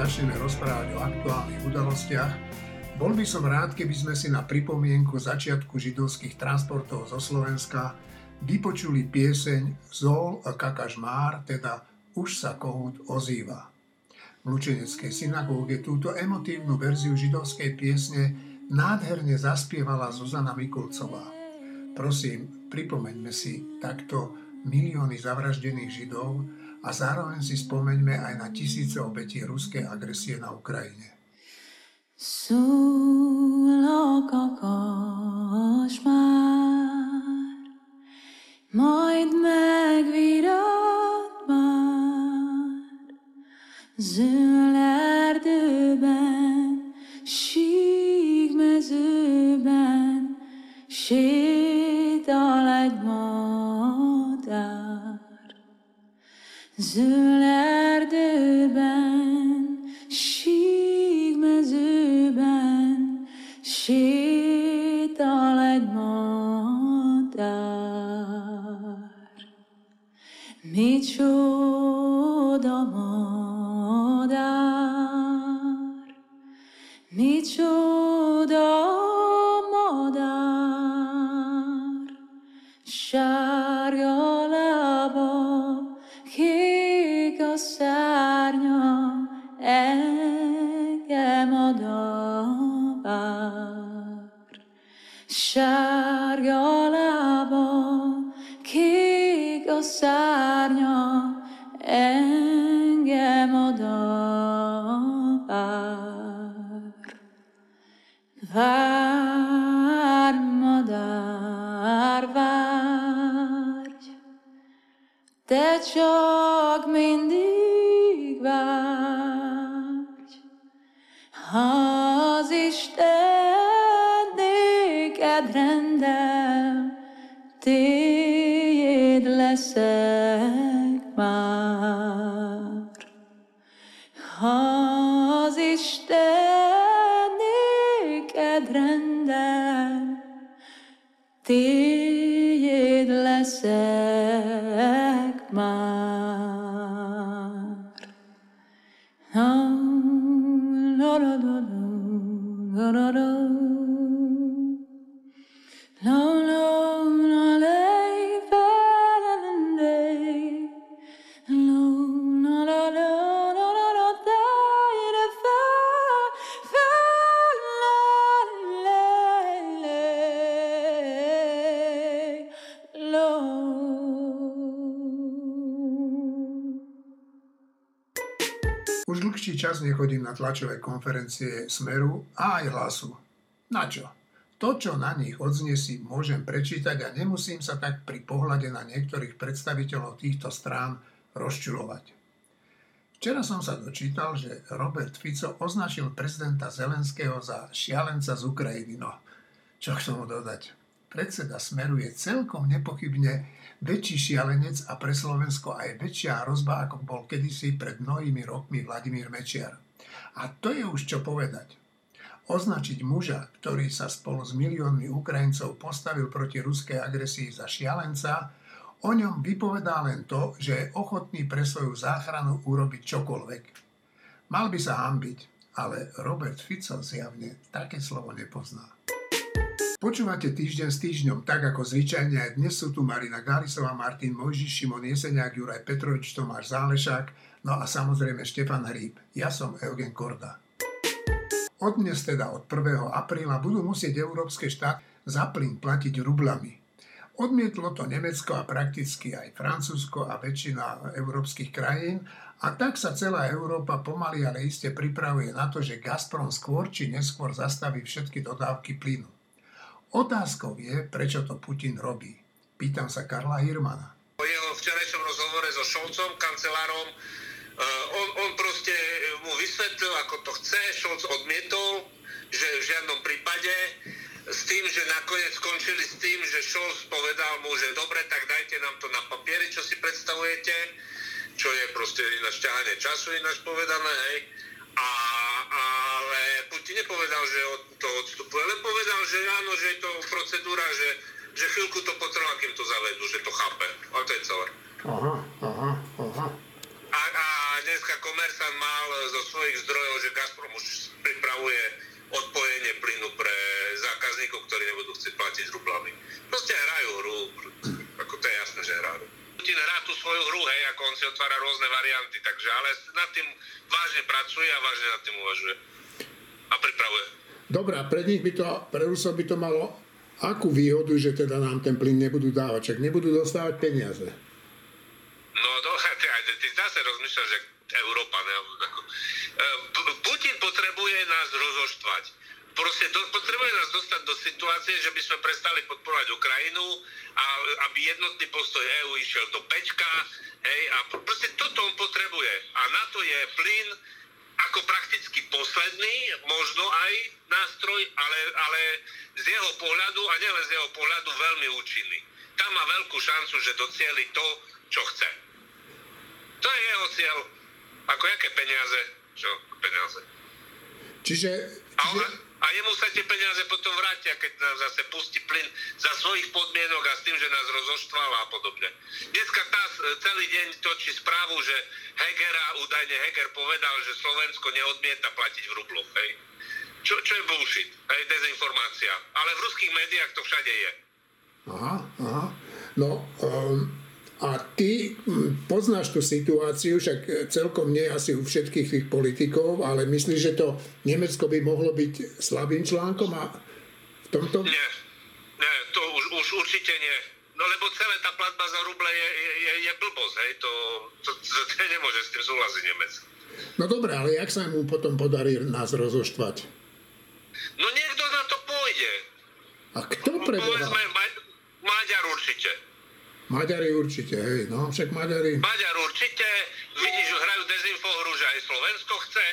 začneme rozprávať o aktuálnych udalostiach, bol by som rád, keby sme si na pripomienku začiatku židovských transportov zo Slovenska vypočuli pieseň Zol Kakažmár, teda Už sa kohút ozýva. V Lučeneckej synagóge túto emotívnu verziu židovskej piesne nádherne zaspievala Zuzana Mikulcová. Prosím, pripomeňme si takto milióny zavraždených Židov a zároveň si spomeňme aj na tisíce obetí ruskej agresie na Ukrajine. majd megvirat már zöld erdőben, sík mezőben, sétál egy madár. Zülerde ben, şigme züben, şidal edmadar. Micsoda madar, micsoda madar, şarga Sárga lába, kék a szárnya, engem ad a vár. Vár, madár, várj, te csak mindig vágy. said. Nechodím na tlačové konferencie Smeru a aj Hlasu. Na čo? To, čo na nich odznie si môžem prečítať a nemusím sa tak pri pohľade na niektorých predstaviteľov týchto strán rozčulovať. Včera som sa dočítal, že Robert Fico označil prezidenta Zelenského za šialenca z Ukrajiny. No, čo k tomu dodať? Predseda Smeru je celkom nepochybne väčší šialenec a pre Slovensko aj väčšia hrozba, ako bol kedysi pred mnohými rokmi Vladimír Mečiar. A to je už čo povedať. Označiť muža, ktorý sa spolu s miliónmi Ukrajincov postavil proti ruskej agresii za šialenca, o ňom vypovedá len to, že je ochotný pre svoju záchranu urobiť čokoľvek. Mal by sa hambiť, ale Robert Fico zjavne také slovo nepozná. Počúvate týždeň s týždňom, tak ako zvyčajne aj dnes sú tu Marina Gálisová, Martin Mojžiš, Šimon Jeseniak, Juraj Petrovič, Tomáš Zálešák, no a samozrejme Štefan Hríb. Ja som Eugen Korda. Od dnes teda od 1. apríla budú musieť európske štáty za plyn platiť rublami. Odmietlo to Nemecko a prakticky aj Francúzsko a väčšina európskych krajín a tak sa celá Európa pomaly ale iste pripravuje na to, že Gazprom skôr či neskôr zastaví všetky dodávky plynu. Otázkou je, prečo to Putin robí. Pýtam sa Karla Hirmana. Po jeho včerajšom rozhovore so Šolcom, kancelárom, uh, on, on proste mu vysvetlil, ako to chce, Šolc odmietol, že v žiadnom prípade, s tým, že nakoniec skončili s tým, že Scholz povedal mu, že dobre, tak dajte nám to na papieri, čo si predstavujete, čo je proste ináč ťahanie času, ináč povedané, hej. A, ale Putin nepovedal, že od toho odstupuje, len povedal, že áno, že je to procedúra, že, že chvíľku to potrvá, kým to zavedú, že to chápe. A to je celé. Aha, aha, aha. A, a dneska Komersan mal zo svojich zdrojov, že Gazprom už pripravuje odpojenie plynu pre zákazníkov, ktorí nebudú chcieť platiť rublami. Proste hrajú hru, ako to je jasné, že hrajú. Putin hrá tú svoju hru, hej, ako on si otvára rôzne varianty, takže ale nad tým vážne pracuje a vážne nad tým uvažuje. A pripravuje. Dobre, a pre nich by to, pre Rusov by to malo akú výhodu, že teda nám ten plyn nebudú dávať, čak nebudú dostávať peniaze. No, do, ty, ty zase rozmýšľaš, že Európa, ne? Ako, e, Putin potrebuje nás rozoštvať. Proste do, potrebuje nás dostať do situácie, že by sme prestali podporovať Ukrajinu a aby jednotný postoj EÚ išiel do pečka, hej, a proste toto on potrebuje. A na to je plyn ako prakticky posledný, možno aj nástroj, ale, ale z jeho pohľadu, a nielen z jeho pohľadu, veľmi účinný. Tam má veľkú šancu, že docieli to, čo chce. To je jeho cieľ. Ako jaké peniaze? Čo peniaze? Čiže, A, a jemu sa tie peniaze potom vrátia, keď nám zase pustí plyn za svojich podmienok a s tým, že nás rozoštváva a podobne. Dneska tá celý deň točí správu, že Hegera, údajne Heger povedal, že Slovensko neodmieta platiť v rubloch. Hej. Čo, čo je bullshit, hej, dezinformácia. Ale v ruských médiách to všade je. aha, aha. No, um, a ty hm, poznáš tú situáciu, však e, celkom nie asi u všetkých tých politikov, ale myslíš, že to Nemecko by mohlo byť slabým článkom a v tomto... Nie, nie, to už, už určite nie. No lebo celá tá platba za ruble je, je, je, blbosť, hej, to, to, to, to nemôže s tým súhlasiť Nemec. No dobre, ale jak sa mu potom podarí nás rozoštvať? No niekto na to pôjde. A kto preboha? Povedzme, Ma- Maďar určite. Maďari určite, hej, no, však Maďari... Maďar určite, vidíš, že hrajú dezinfohru, že aj Slovensko chce.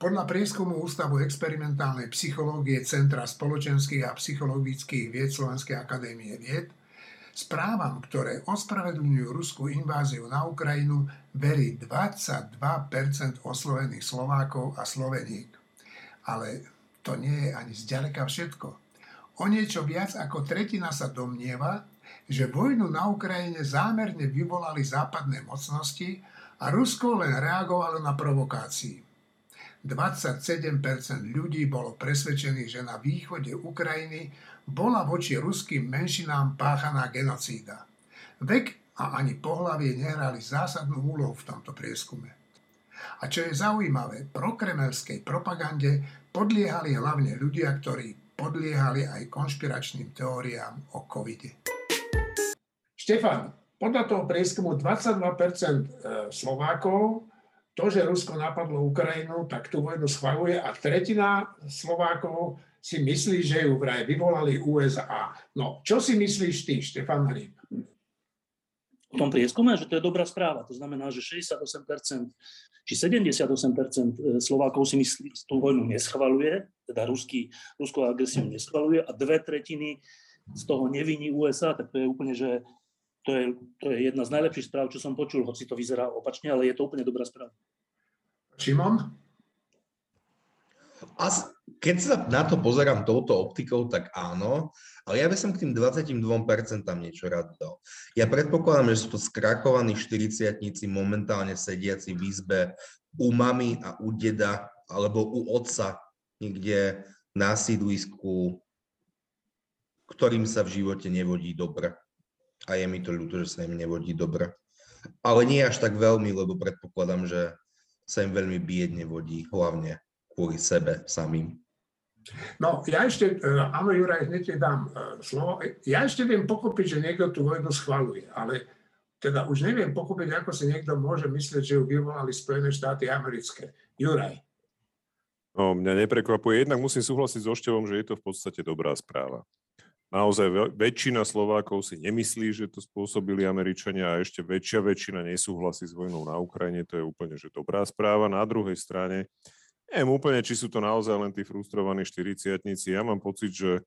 Podľa prieskumu Ústavu experimentálnej psychológie Centra spoločenských a psychologických vied Slovenskej akadémie vied, správam, ktoré ospravedlňujú ruskú inváziu na Ukrajinu, verí 22% oslovených Slovákov a Sloveník. Ale to nie je ani zďaleka všetko. O niečo viac ako tretina sa domnieva, že vojnu na Ukrajine zámerne vyvolali západné mocnosti a Rusko len reagovalo na provokácii. 27% ľudí bolo presvedčených, že na východe Ukrajiny bola voči ruským menšinám páchaná genocída. Vek a ani pohlavie nehrali zásadnú úlohu v tomto prieskume. A čo je zaujímavé, prokremelskej propagande podliehali hlavne ľudia, ktorí podliehali aj konšpiračným teóriám o covide. Štefan, podľa toho prieskumu 22% e, Slovákov to, že Rusko napadlo Ukrajinu, tak tú vojnu schvaluje a tretina Slovákov si myslí, že ju vraj vyvolali USA. No, čo si myslíš ty, Štefan Hryb? v tom prieskume, že to je dobrá správa. To znamená, že 68% či 78% Slovákov si myslí, že tú vojnu neschvaluje, teda ruský, ruskú agresiu neschvaluje a dve tretiny z toho neviní USA, tak to je úplne, že to je, to je jedna z najlepších správ, čo som počul, hoci to vyzerá opačne, ale je to úplne dobrá správa. Šimon? A keď sa na to pozerám touto optikou, tak áno, ale ja by som k tým 22% niečo rád dal. Ja predpokladám, že sú to skrakovaní 40 momentálne sediaci v izbe u mamy a u deda alebo u otca niekde na sídlisku, ktorým sa v živote nevodí dobre. A je mi to ľúto, že sa im nevodí dobre. Ale nie až tak veľmi, lebo predpokladám, že sa im veľmi biedne vodí, hlavne kvôli sebe samým. No, ja ešte, e, áno, Juraj, hneď ti dám e, slovo. Ja ešte viem pochopiť, že niekto tú vojnu schvaluje, ale teda už neviem pochopiť, ako si niekto môže myslieť, že ju vyvolali Spojené štáty americké. Juraj. No, mňa neprekvapuje. Jednak musím súhlasiť so Števom, že je to v podstate dobrá správa. Naozaj väčšina Slovákov si nemyslí, že to spôsobili Američania a ešte väčšia väčšina nesúhlasí s vojnou na Ukrajine. To je úplne že dobrá správa. Na druhej strane, neviem úplne, či sú to naozaj len tí frustrovaní 40 Ja mám pocit, že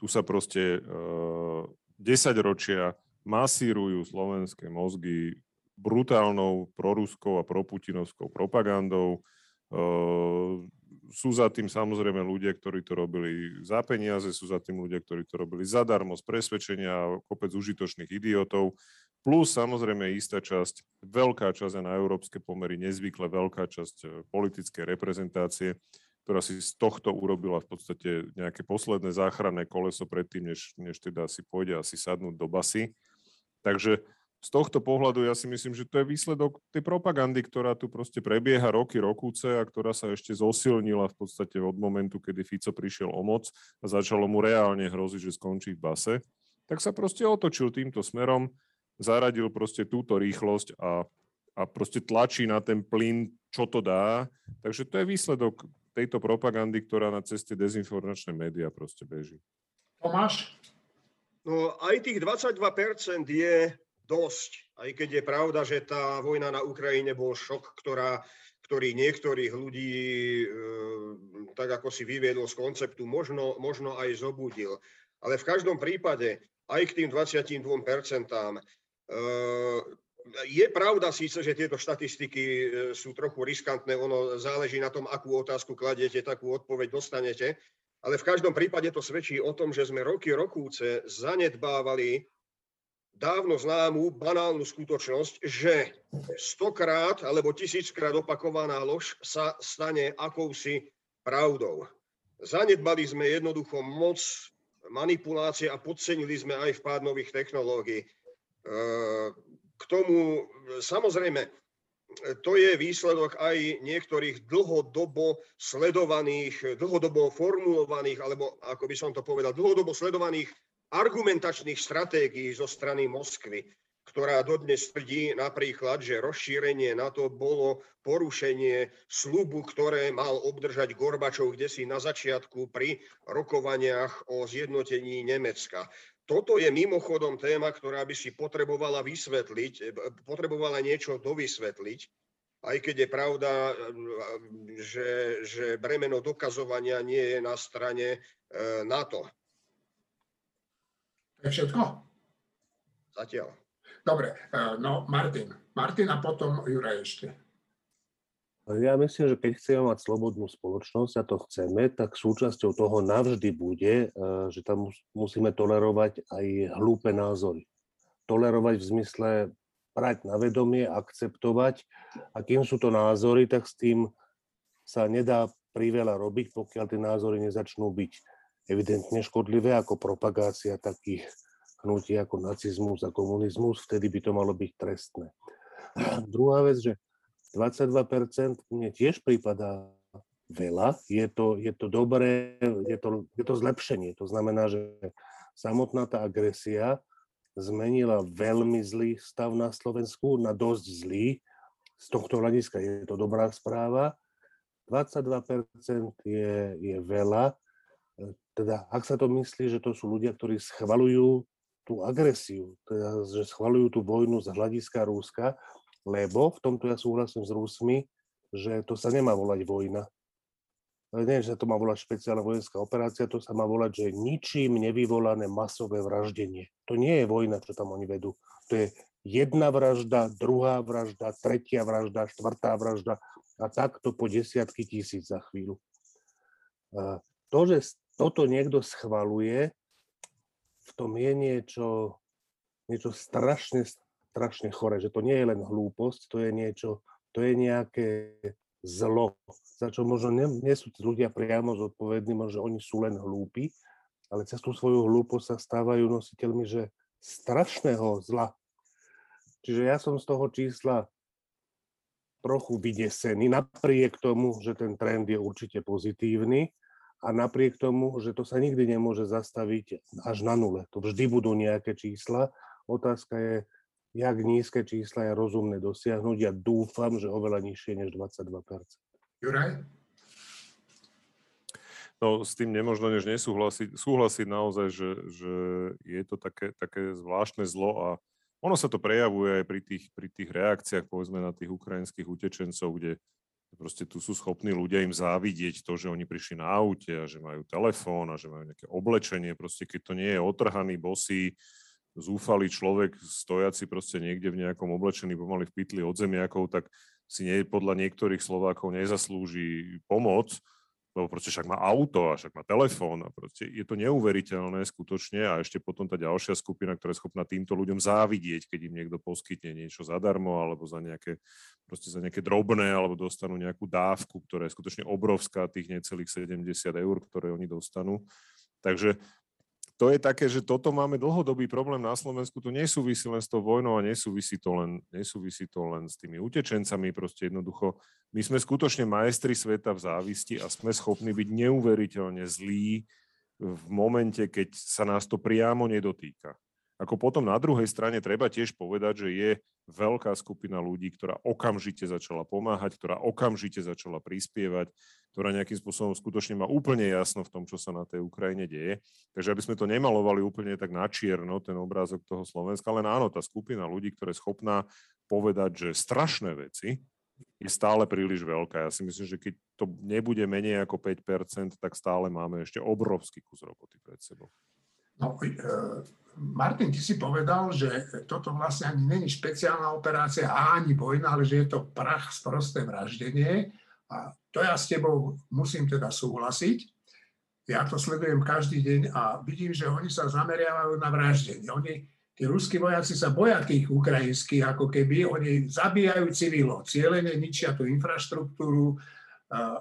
tu sa proste uh, 10 ročia masírujú slovenské mozgy brutálnou proruskou a proputinovskou propagandou. Uh, sú za tým samozrejme ľudia, ktorí to robili za peniaze, sú za tým ľudia, ktorí to robili zadarmo, z presvedčenia, kopec užitočných idiotov. Plus samozrejme istá časť, veľká časť a na európske pomery nezvykle veľká časť e, politickej reprezentácie, ktorá si z tohto urobila v podstate nejaké posledné záchranné koleso predtým, než, než teda si pôjde asi sadnúť do basy. Takže z tohto pohľadu ja si myslím, že to je výsledok tej propagandy, ktorá tu proste prebieha roky, rokúce a ktorá sa ešte zosilnila v podstate od momentu, kedy Fico prišiel o moc a začalo mu reálne hroziť, že skončí v base, tak sa proste otočil týmto smerom zaradil proste túto rýchlosť a, a proste tlačí na ten plyn, čo to dá. Takže to je výsledok tejto propagandy, ktorá na ceste dezinformačné médiá proste beží. Tomáš? No aj tých 22% je dosť, aj keď je pravda, že tá vojna na Ukrajine bol šok, ktorá, ktorý niektorých ľudí, e, tak ako si vyviedol z konceptu, možno, možno aj zobudil. Ale v každom prípade aj k tým 22%, Ehm, je pravda síce, že tieto štatistiky e, sú trochu riskantné, ono záleží na tom, akú otázku kladiete, takú odpoveď dostanete, ale v každom prípade to svedčí o tom, že sme roky rokúce zanedbávali dávno známú banálnu skutočnosť, že stokrát alebo tisíckrát opakovaná lož sa stane akousi pravdou. Zanedbali sme jednoducho moc manipulácie a podcenili sme aj vpád nových technológií. K tomu samozrejme to je výsledok aj niektorých dlhodobo sledovaných, dlhodobo formulovaných, alebo ako by som to povedal, dlhodobo sledovaných argumentačných stratégií zo strany Moskvy, ktorá dodnes tvrdí napríklad, že rozšírenie NATO bolo porušenie slubu, ktoré mal obdržať Gorbačov kde si na začiatku pri rokovaniach o zjednotení Nemecka. Toto je mimochodom téma, ktorá by si potrebovala vysvetliť, e, potrebovala niečo dovysvetliť, aj keď je pravda, e, že, že bremeno dokazovania nie je na strane e, NATO. To je všetko? Zatiaľ. Dobre, no Martin. Martin a potom Juraj ešte. Ja myslím, že keď chceme mať slobodnú spoločnosť a to chceme, tak súčasťou toho navždy bude, e, že tam musíme tolerovať aj hlúpe názory. Tolerovať v zmysle brať na vedomie, akceptovať. A kým sú to názory, tak s tým sa nedá priveľa robiť, pokiaľ tie názory nezačnú byť evidentne škodlivé ako propagácia takých hnutí ako nacizmus a komunizmus, vtedy by to malo byť trestné. Druhá vec, že 22% mne tiež prípada veľa. Je to, je to dobré, je to, je to zlepšenie. To znamená, že samotná tá agresia zmenila veľmi zlý stav na Slovensku na dosť zlý. Z tohto hľadiska je to dobrá správa. 22% je, je veľa. Teda, ak sa to myslí, že to sú ľudia, ktorí schvalujú tú agresiu, teda, že schvalujú tú vojnu z hľadiska Rúska, lebo v tomto ja súhlasím s Rusmi, že to sa nemá volať vojna. Nie, že to má volať špeciálna vojenská operácia, to sa má volať, že ničím nevyvolané masové vraždenie. To nie je vojna, čo tam oni vedú. To je jedna vražda, druhá vražda, tretia vražda, štvrtá vražda a takto po desiatky tisíc za chvíľu. To, že toto niekto schvaluje, v tom je niečo, niečo strašne strašne chore, že to nie je len hlúposť, to je niečo, to je nejaké zlo, za čo možno nie, nie sú ľudia priamo zodpovední, možno oni sú len hlúpi, ale cez tú svoju hlúposť sa stávajú nositeľmi, že strašného zla. Čiže ja som z toho čísla trochu vydesený, napriek tomu, že ten trend je určite pozitívny a napriek tomu, že to sa nikdy nemôže zastaviť až na nule. To vždy budú nejaké čísla. Otázka je, jak nízke čísla je rozumné dosiahnuť. Ja dúfam, že oveľa nižšie než 22%. Juraj? No, s tým nemožno než nesúhlasiť. Súhlasiť naozaj, že, že je to také, také zvláštne zlo a ono sa to prejavuje aj pri tých, pri tých reakciách, povedzme, na tých ukrajinských utečencov, kde proste tu sú schopní ľudia im závidieť to, že oni prišli na aute a že majú telefón a že majú nejaké oblečenie. Proste keď to nie je otrhaný, bosý, zúfalý človek, stojaci proste niekde v nejakom oblečení pomaly v pytli od zemiakov, tak si nie, podľa niektorých Slovákov nezaslúži pomoc. Lebo proste však má auto a však má telefón a proste je to neuveriteľné skutočne a ešte potom tá ďalšia skupina, ktorá je schopná týmto ľuďom závidieť, keď im niekto poskytne niečo zadarmo alebo za nejaké, proste za nejaké drobné alebo dostanú nejakú dávku, ktorá je skutočne obrovská, tých necelých 70 eur, ktoré oni dostanú. Takže to je také, že toto máme dlhodobý problém na Slovensku, to nesúvisí len s tou vojnou a nesúvisí to len, nesúvisí to len s tými utečencami, proste jednoducho my sme skutočne majstri sveta v závisti a sme schopní byť neuveriteľne zlí v momente, keď sa nás to priamo nedotýka. Ako potom na druhej strane treba tiež povedať, že je veľká skupina ľudí, ktorá okamžite začala pomáhať, ktorá okamžite začala prispievať, ktorá nejakým spôsobom skutočne má úplne jasno v tom, čo sa na tej Ukrajine deje. Takže aby sme to nemalovali úplne tak na čierno, ten obrázok toho Slovenska, len áno, tá skupina ľudí, ktorá je schopná povedať, že strašné veci, je stále príliš veľká. Ja si myslím, že keď to nebude menej ako 5%, tak stále máme ešte obrovský kus roboty pred sebou. No, e, Martin, ty si povedal, že toto vlastne ani není špeciálna operácia ani vojna, ale že je to prach z prosté vraždenie. A to ja s tebou musím teda súhlasiť. Ja to sledujem každý deň a vidím, že oni sa zameriavajú na vraždenie. Oni, tí ruskí vojaci sa boja tých ukrajinských, ako keby oni zabíjajú civilo, cieľene ničia tú infraštruktúru,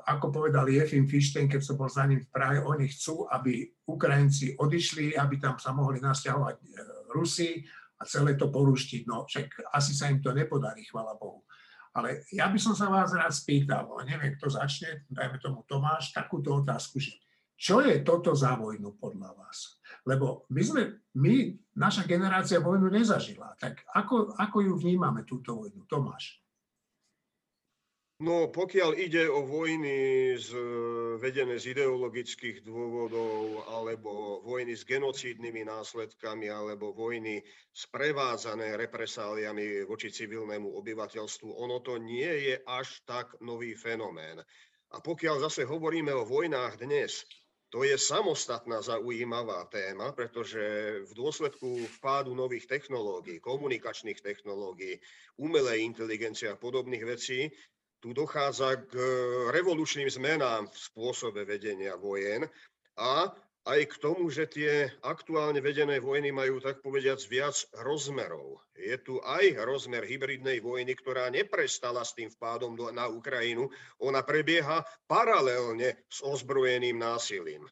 ako povedal Jefim Fišten, keď som bol za ním v Prahe, oni chcú, aby Ukrajinci odišli, aby tam sa mohli nasťahovať e, Rusi a celé to poruštiť. No však asi sa im to nepodarí, chvala Bohu. Ale ja by som sa vás rád spýtal, neviem, kto začne, dajme tomu Tomáš, takúto otázku, že čo je toto za vojnu podľa vás? Lebo my sme, my, naša generácia vojnu nezažila, tak ako, ako ju vnímame, túto vojnu? Tomáš. No pokiaľ ide o vojny z, vedené z ideologických dôvodov, alebo vojny s genocídnymi následkami, alebo vojny sprevádzané represáliami voči civilnému obyvateľstvu, ono to nie je až tak nový fenomén. A pokiaľ zase hovoríme o vojnách dnes, to je samostatná zaujímavá téma, pretože v dôsledku vpádu nových technológií, komunikačných technológií, umelej inteligencie a podobných vecí, tu dochádza k e, revolučným zmenám v spôsobe vedenia vojen a aj k tomu, že tie aktuálne vedené vojny majú tak povediac viac rozmerov. Je tu aj rozmer hybridnej vojny, ktorá neprestala s tým vpádom na Ukrajinu. Ona prebieha paralelne s ozbrojeným násilím.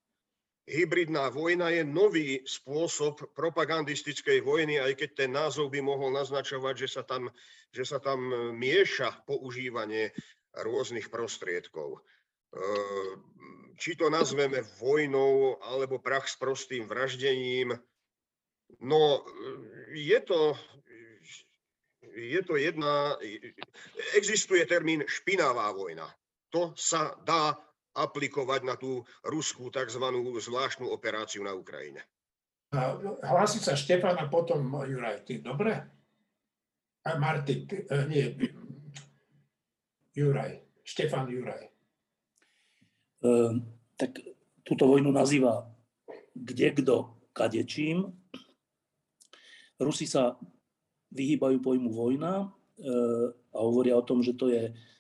Hybridná vojna je nový spôsob propagandistickej vojny, aj keď ten názov by mohol naznačovať, že sa tam, že sa tam mieša používanie rôznych prostriedkov. Či to nazveme vojnou alebo prach s prostým vraždením, no je to, je to jedna, existuje termín špinavá vojna. To sa dá aplikovať na tú ruskú tzv. zvláštnu operáciu na Ukrajine. Hlási sa Štefan a potom Juraj. Ty, dobre? A Martin, ty, e, nie, Juraj. Štefan Juraj. Uh, tak túto vojnu nazýva kde kto kadečím. Rusi sa vyhýbajú pojmu vojna uh, a hovoria o tom, že to je E,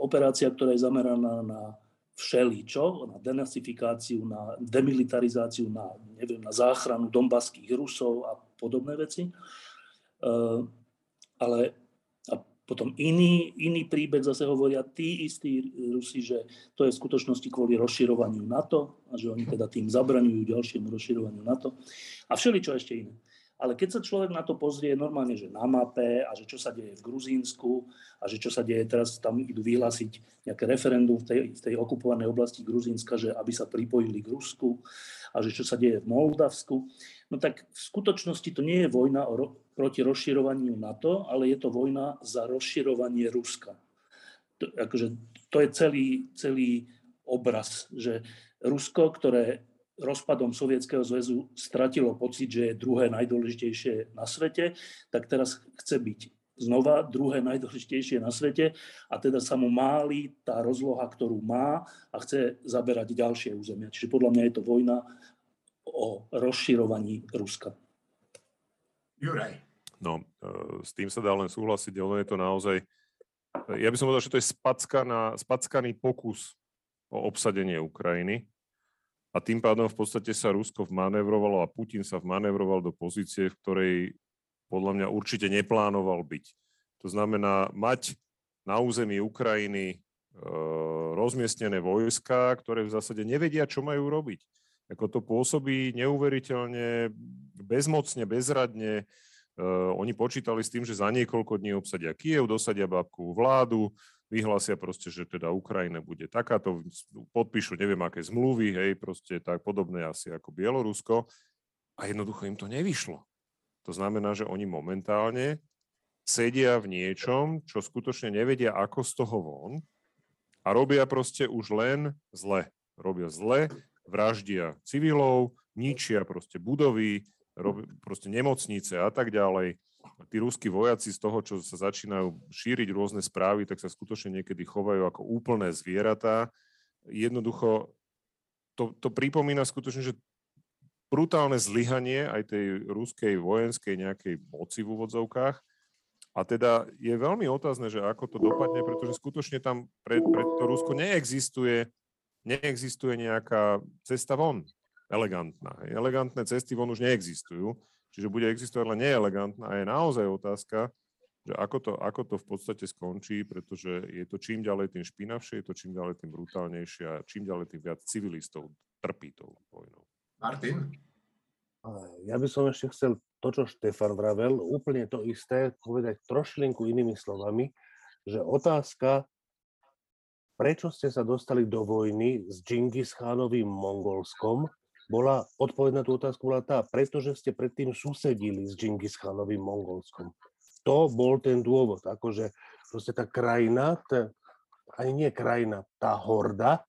operácia, ktorá je zameraná na všeličo, na denazifikáciu, na demilitarizáciu, na, neviem, na záchranu dombaských Rusov a podobné veci. E, ale a potom iný, iný príbeh zase hovoria tí istí Rusi, že to je v skutočnosti kvôli rozširovaniu NATO a že oni teda tým zabraňujú ďalšiemu rozširovaniu NATO a všeličo ešte iné. Ale keď sa človek na to pozrie normálne, že na mape a že čo sa deje v Gruzínsku a že čo sa deje teraz, tam idú vyhlásiť nejaké referendum v tej, v tej okupovanej oblasti Gruzínska, že aby sa pripojili k Rusku a že čo sa deje v Moldavsku, no tak v skutočnosti to nie je vojna o ro- proti rozširovaniu NATO, ale je to vojna za rozširovanie Ruska. To, akože, to je celý, celý obraz, že Rusko, ktoré rozpadom Sovietskeho zväzu stratilo pocit, že je druhé najdôležitejšie na svete, tak teraz chce byť znova druhé najdôležitejšie na svete a teda sa mu máli tá rozloha, ktorú má a chce zaberať ďalšie územia. Čiže podľa mňa je to vojna o rozširovaní Ruska. Juraj. No, e, s tým sa dá len súhlasiť, ale je to naozaj, ja by som povedal, že to je spackaná, spackaný pokus o obsadenie Ukrajiny. A tým pádom v podstate sa Rusko vmanevrovalo a Putin sa vmanevroval do pozície, v ktorej podľa mňa určite neplánoval byť. To znamená mať na území Ukrajiny e, rozmiestnené vojska, ktoré v zásade nevedia, čo majú robiť. Ako to pôsobí neuveriteľne bezmocne, bezradne. E, oni počítali s tým, že za niekoľko dní obsadia Kiev, dosadia babku vládu, vyhlásia proste, že teda Ukrajina bude takáto, podpíšu neviem aké zmluvy, hej, proste tak podobné asi ako Bielorusko a jednoducho im to nevyšlo. To znamená, že oni momentálne sedia v niečom, čo skutočne nevedia, ako z toho von a robia proste už len zle. Robia zle, vraždia civilov, ničia proste budovy, robia proste nemocnice a tak ďalej. Tí ruskí vojaci z toho, čo sa začínajú šíriť rôzne správy, tak sa skutočne niekedy chovajú ako úplné zvieratá. Jednoducho to, to pripomína skutočne, že brutálne zlyhanie aj tej ruskej vojenskej nejakej moci v úvodzovkách. A teda je veľmi otázne, že ako to dopadne, pretože skutočne tam pre, pre to Rusko neexistuje, neexistuje nejaká cesta von elegantná. Elegantné cesty von už neexistujú, čiže bude existovať len neelegantná a je naozaj otázka, že ako to, ako to v podstate skončí, pretože je to čím ďalej tým špinavšie, je to čím ďalej tým brutálnejšie a čím ďalej tým viac civilistov trpí tou vojnou. Martin? Ja by som ešte chcel to, čo Štefan vravel, úplne to isté, povedať trošlinku inými slovami, že otázka, prečo ste sa dostali do vojny s Džingis Chánovým Mongolskom, bola, odpoveď na tú otázku bola tá, pretože ste predtým susedili s Džingis Chánovým Mongolskom. To bol ten dôvod, akože proste tá krajina, tá, ani nie krajina, tá horda,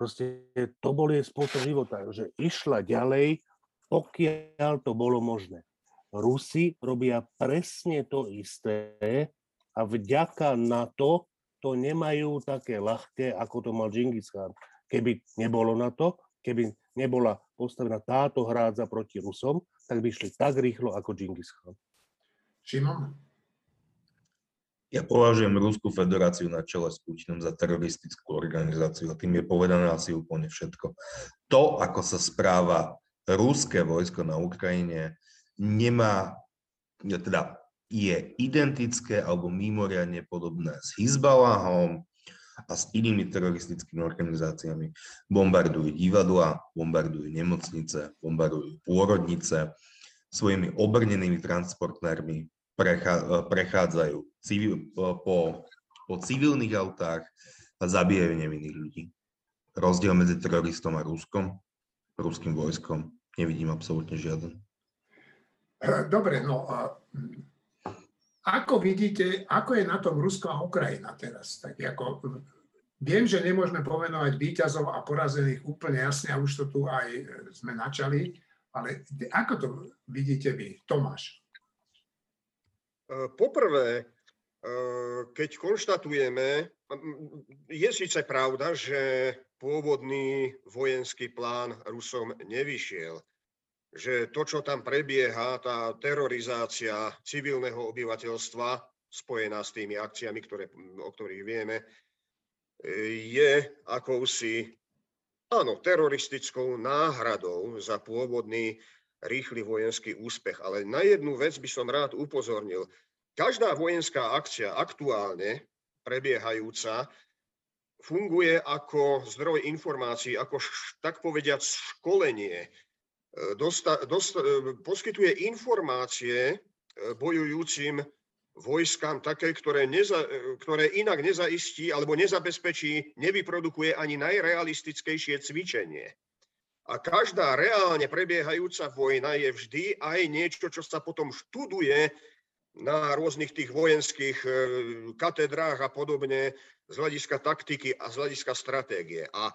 proste to bol jej spôsob života, že išla ďalej pokiaľ to bolo možné. Rusi robia presne to isté a vďaka na to to nemajú také ľahké, ako to mal Džingis Khan. Keby nebolo na to, keby nebola postavená táto hrádza proti Rusom, tak by šli tak rýchlo ako Džingis Khan. Šimon? Ja považujem Ruskú federáciu na čele s Putinom za teroristickú organizáciu a tým je povedané asi úplne všetko. To, ako sa správa ruské vojsko na Ukrajine nemá, teda je identické alebo mimoriadne podobné s Hizbalahom a s inými teroristickými organizáciami. Bombardujú divadla, bombardujú nemocnice, bombardujú pôrodnice, svojimi obrnenými transportérmi prechádzajú civil, po, po civilných autách a zabíjajú nevinných ľudí. Rozdiel medzi teroristom a Ruskom, ruským vojskom Nevidím absolútne žiaden. Dobre, no ako vidíte, ako je na tom Rusko a Ukrajina teraz? Tak ako, viem, že nemôžeme pomenovať výťazov a porazených úplne jasne, a už to tu aj sme načali, ale ako to vidíte vy, Tomáš? Poprvé, keď konštatujeme, je síce pravda, že pôvodný vojenský plán Rusom nevyšiel. Že to, čo tam prebieha, tá terorizácia civilného obyvateľstva, spojená s tými akciami, ktoré, o ktorých vieme, je akousi, áno, teroristickou náhradou za pôvodný rýchly vojenský úspech. Ale na jednu vec by som rád upozornil. Každá vojenská akcia aktuálne prebiehajúca funguje ako zdroj informácií, ako tak povediať školenie. E, dosta, dosta, e, poskytuje informácie e, bojujúcim vojskám také, ktoré, neza, ktoré inak nezaistí alebo nezabezpečí, nevyprodukuje ani najrealistickejšie cvičenie. A každá reálne prebiehajúca vojna je vždy aj niečo, čo sa potom študuje na rôznych tých vojenských katedrách a podobne z hľadiska taktiky a z hľadiska stratégie. A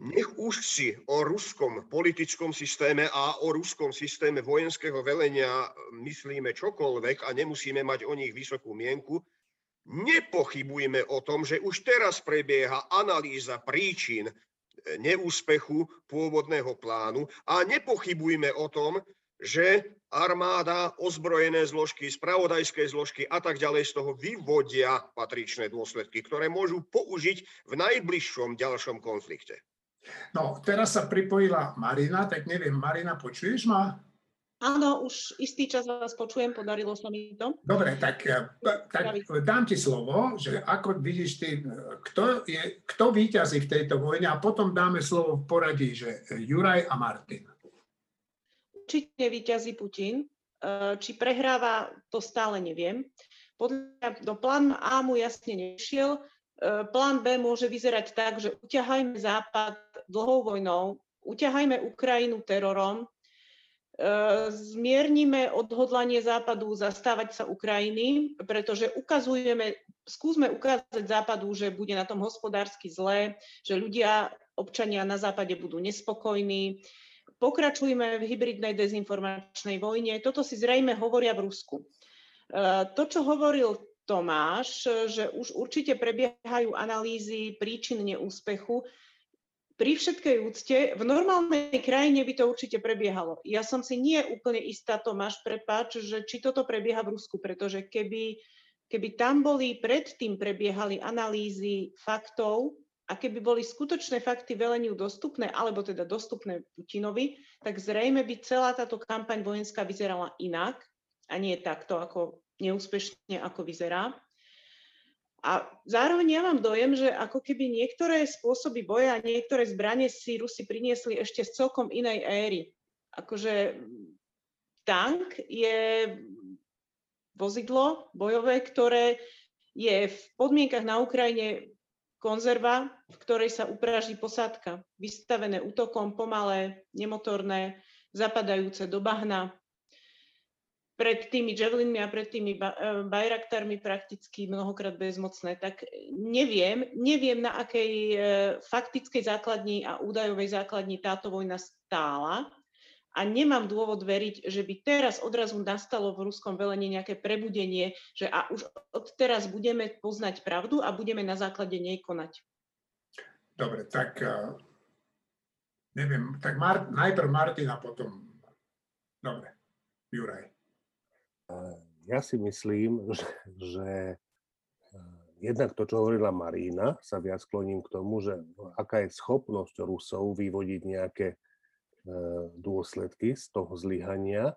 nech už si o ruskom politickom systéme a o ruskom systéme vojenského velenia myslíme čokoľvek a nemusíme mať o nich vysokú mienku, nepochybujme o tom, že už teraz prebieha analýza príčin neúspechu pôvodného plánu a nepochybujme o tom, že armáda, ozbrojené zložky, spravodajské zložky a tak ďalej z toho vyvodia patričné dôsledky, ktoré môžu použiť v najbližšom ďalšom konflikte. No, teraz sa pripojila Marina, tak neviem, Marina, počuješ ma? Áno, už istý čas vás počujem, podarilo sa mi to. Dobre, tak, eh, tak dám ti slovo, že ako vidíš ty, eh, kto, je, kto víťazí v tejto vojne a potom dáme slovo v poradí, že Juraj a Martin. Určite víťazí Putin. Eh, či prehráva, to stále neviem. Podľa no, plán A mu jasne nešiel. Plán B môže vyzerať tak, že uťahajme Západ dlhou vojnou, uťahajme Ukrajinu terorom, zmiernime odhodlanie Západu zastávať sa Ukrajiny, pretože ukazujeme, skúsme ukázať Západu, že bude na tom hospodársky zlé, že ľudia, občania na Západe budú nespokojní. Pokračujme v hybridnej dezinformačnej vojne. Toto si zrejme hovoria v Rusku. To, čo hovoril Tomáš, že už určite prebiehajú analýzy príčin neúspechu, pri všetkej úcte, v normálnej krajine by to určite prebiehalo. Ja som si nie úplne istá, Tomáš, prepáč, že či toto prebieha v Rusku, pretože keby, keby tam boli, predtým prebiehali analýzy faktov a keby boli skutočné fakty veleniu dostupné, alebo teda dostupné Putinovi, tak zrejme by celá táto kampaň vojenská vyzerala inak a nie takto, ako neúspešne, ako vyzerá. A zároveň ja mám dojem, že ako keby niektoré spôsoby boja a niektoré zbranie si Rusi priniesli ešte z celkom inej éry. Akože tank je vozidlo bojové, ktoré je v podmienkach na Ukrajine konzerva, v ktorej sa upraží posádka, vystavené útokom, pomalé, nemotorné, zapadajúce do bahna, pred tými javelinmi a pred tými eh, bajraktarmi prakticky mnohokrát bezmocné, tak neviem, neviem na akej eh, faktickej základni a údajovej základni táto vojna stála a nemám dôvod veriť, že by teraz odrazu nastalo v ruskom velení nejaké prebudenie, že a už od teraz budeme poznať pravdu a budeme na základe nej konať. Dobre, tak uh, neviem, tak Mar- najprv Martina, potom... Dobre, Juraj. Ja si myslím, že, že jednak to, čo hovorila Marína, sa viac kloním k tomu, že aká je schopnosť Rusov vyvodiť nejaké e, dôsledky z toho zlyhania.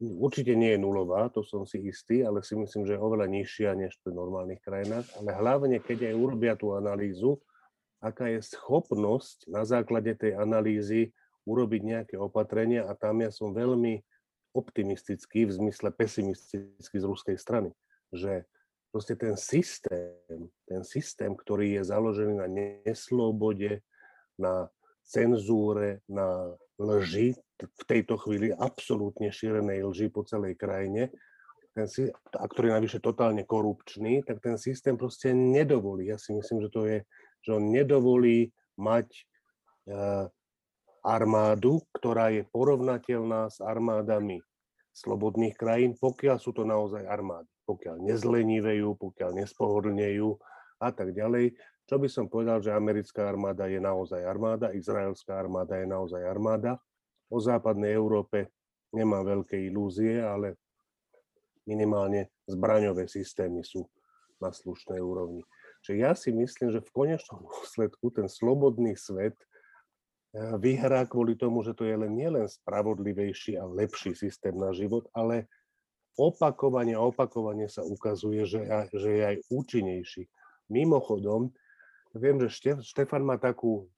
Určite nie je nulová, to som si istý, ale si myslím, že je oveľa nižšia než pri normálnych krajinách. Ale hlavne, keď aj urobia tú analýzu, aká je schopnosť na základe tej analýzy urobiť nejaké opatrenia a tam ja som veľmi optimistický v zmysle pesimistický z ruskej strany. Že proste ten systém, ten systém, ktorý je založený na neslobode, na cenzúre, na lži, v tejto chvíli absolútne šírenej lži po celej krajine, ten, a ktorý je navyše totálne korupčný, tak ten systém proste nedovolí. Ja si myslím, že to je, že on nedovolí mať uh, armádu, ktorá je porovnateľná s armádami slobodných krajín, pokiaľ sú to naozaj armády. Pokiaľ nezlenivejú, pokiaľ nespohodlnejú a tak ďalej. Čo by som povedal, že americká armáda je naozaj armáda, izraelská armáda je naozaj armáda. O západnej Európe nemám veľké ilúzie, ale minimálne zbraňové systémy sú na slušnej úrovni. Čiže ja si myslím, že v konečnom dôsledku ten slobodný svet vyhrá kvôli tomu, že to je len nielen spravodlivejší a lepší systém na život, ale opakovane a opakovane sa ukazuje, že, že je aj účinnejší. Mimochodom, viem, že Štefan má takú,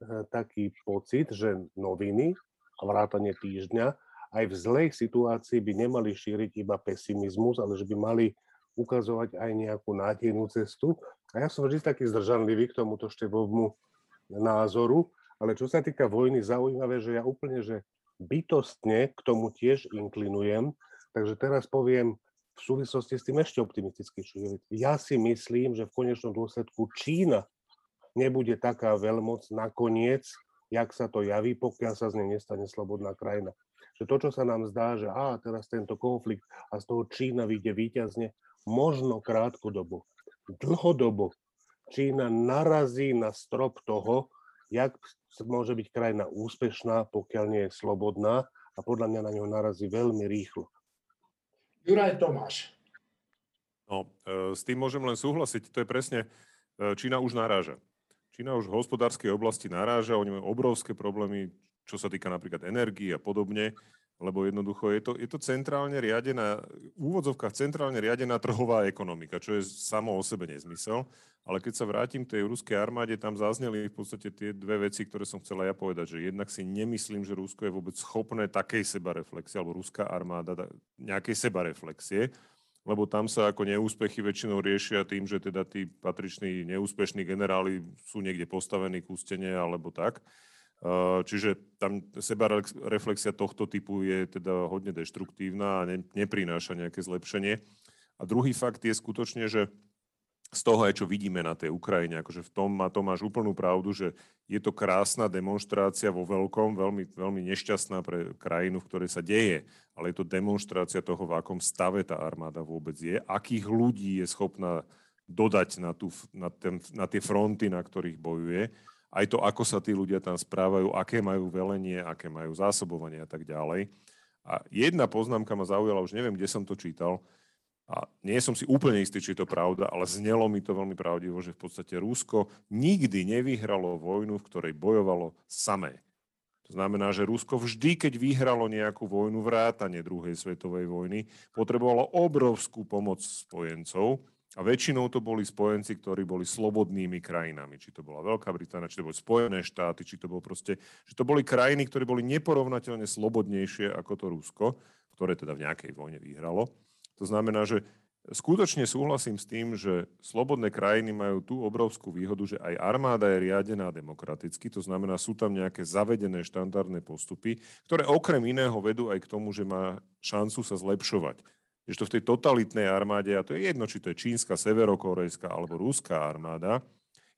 eh, taký pocit, že noviny a vrátanie týždňa aj v zlej situácii by nemali šíriť iba pesimizmus, ale že by mali ukazovať aj nejakú nádejnú cestu. A ja som vždy taký zdržanlivý k tomuto Števovmu názoru, ale čo sa týka vojny, zaujímavé, že ja úplne, že bytostne k tomu tiež inklinujem. Takže teraz poviem v súvislosti s tým ešte optimisticky. Ja si myslím, že v konečnom dôsledku Čína nebude taká veľmoc nakoniec, jak sa to javí, pokiaľ sa z nej nestane slobodná krajina. Že to, čo sa nám zdá, že á, teraz tento konflikt a z toho Čína vyjde výťazne, možno krátkodobo, dlhodobo Čína narazí na strop toho, jak môže byť krajina úspešná, pokiaľ nie je slobodná a podľa mňa na ňo narazí veľmi rýchlo. Juraj Tomáš. No, e, s tým môžem len súhlasiť. To je presne, e, Čína už naráža. Čína už v hospodárskej oblasti naráža, oni majú obrovské problémy, čo sa týka napríklad energii a podobne, lebo jednoducho je to, je to centrálne riadená, v úvodzovkách centrálne riadená trhová ekonomika, čo je samo o sebe nezmysel. Ale keď sa vrátim k tej ruskej armáde, tam zazneli v podstate tie dve veci, ktoré som chcela ja povedať, že jednak si nemyslím, že Rusko je vôbec schopné takej sebareflexie, alebo ruská armáda nejakej sebareflexie, lebo tam sa ako neúspechy väčšinou riešia tým, že teda tí patriční neúspešní generáli sú niekde postavení k ústene alebo tak. Čiže tam sebareflexia tohto typu je teda hodne deštruktívna a ne, neprináša nejaké zlepšenie. A druhý fakt je skutočne, že z toho aj čo vidíme na tej Ukrajine, akože v tom má Tomáš úplnú pravdu, že je to krásna demonstrácia vo veľkom, veľmi, veľmi nešťastná pre krajinu, v ktorej sa deje, ale je to demonstrácia toho, v akom stave tá armáda vôbec je, akých ľudí je schopná dodať na, tú, na, ten, na tie fronty, na ktorých bojuje aj to, ako sa tí ľudia tam správajú, aké majú velenie, aké majú zásobovanie a tak ďalej. A jedna poznámka ma zaujala, už neviem, kde som to čítal, a nie som si úplne istý, či je to pravda, ale znelo mi to veľmi pravdivo, že v podstate Rusko nikdy nevyhralo vojnu, v ktorej bojovalo samé. To znamená, že Rusko vždy, keď vyhralo nejakú vojnu, vrátane druhej svetovej vojny, potrebovalo obrovskú pomoc spojencov, a väčšinou to boli spojenci, ktorí boli slobodnými krajinami. Či to bola Veľká Británia, či to boli Spojené štáty, či to bolo proste... Že to boli krajiny, ktoré boli neporovnateľne slobodnejšie ako to Rusko, ktoré teda v nejakej vojne vyhralo. To znamená, že skutočne súhlasím s tým, že slobodné krajiny majú tú obrovskú výhodu, že aj armáda je riadená demokraticky, to znamená, sú tam nejaké zavedené štandardné postupy, ktoré okrem iného vedú aj k tomu, že má šancu sa zlepšovať že to v tej totalitnej armáde, a to je jedno, či to je čínska, severokorejská alebo ruská armáda,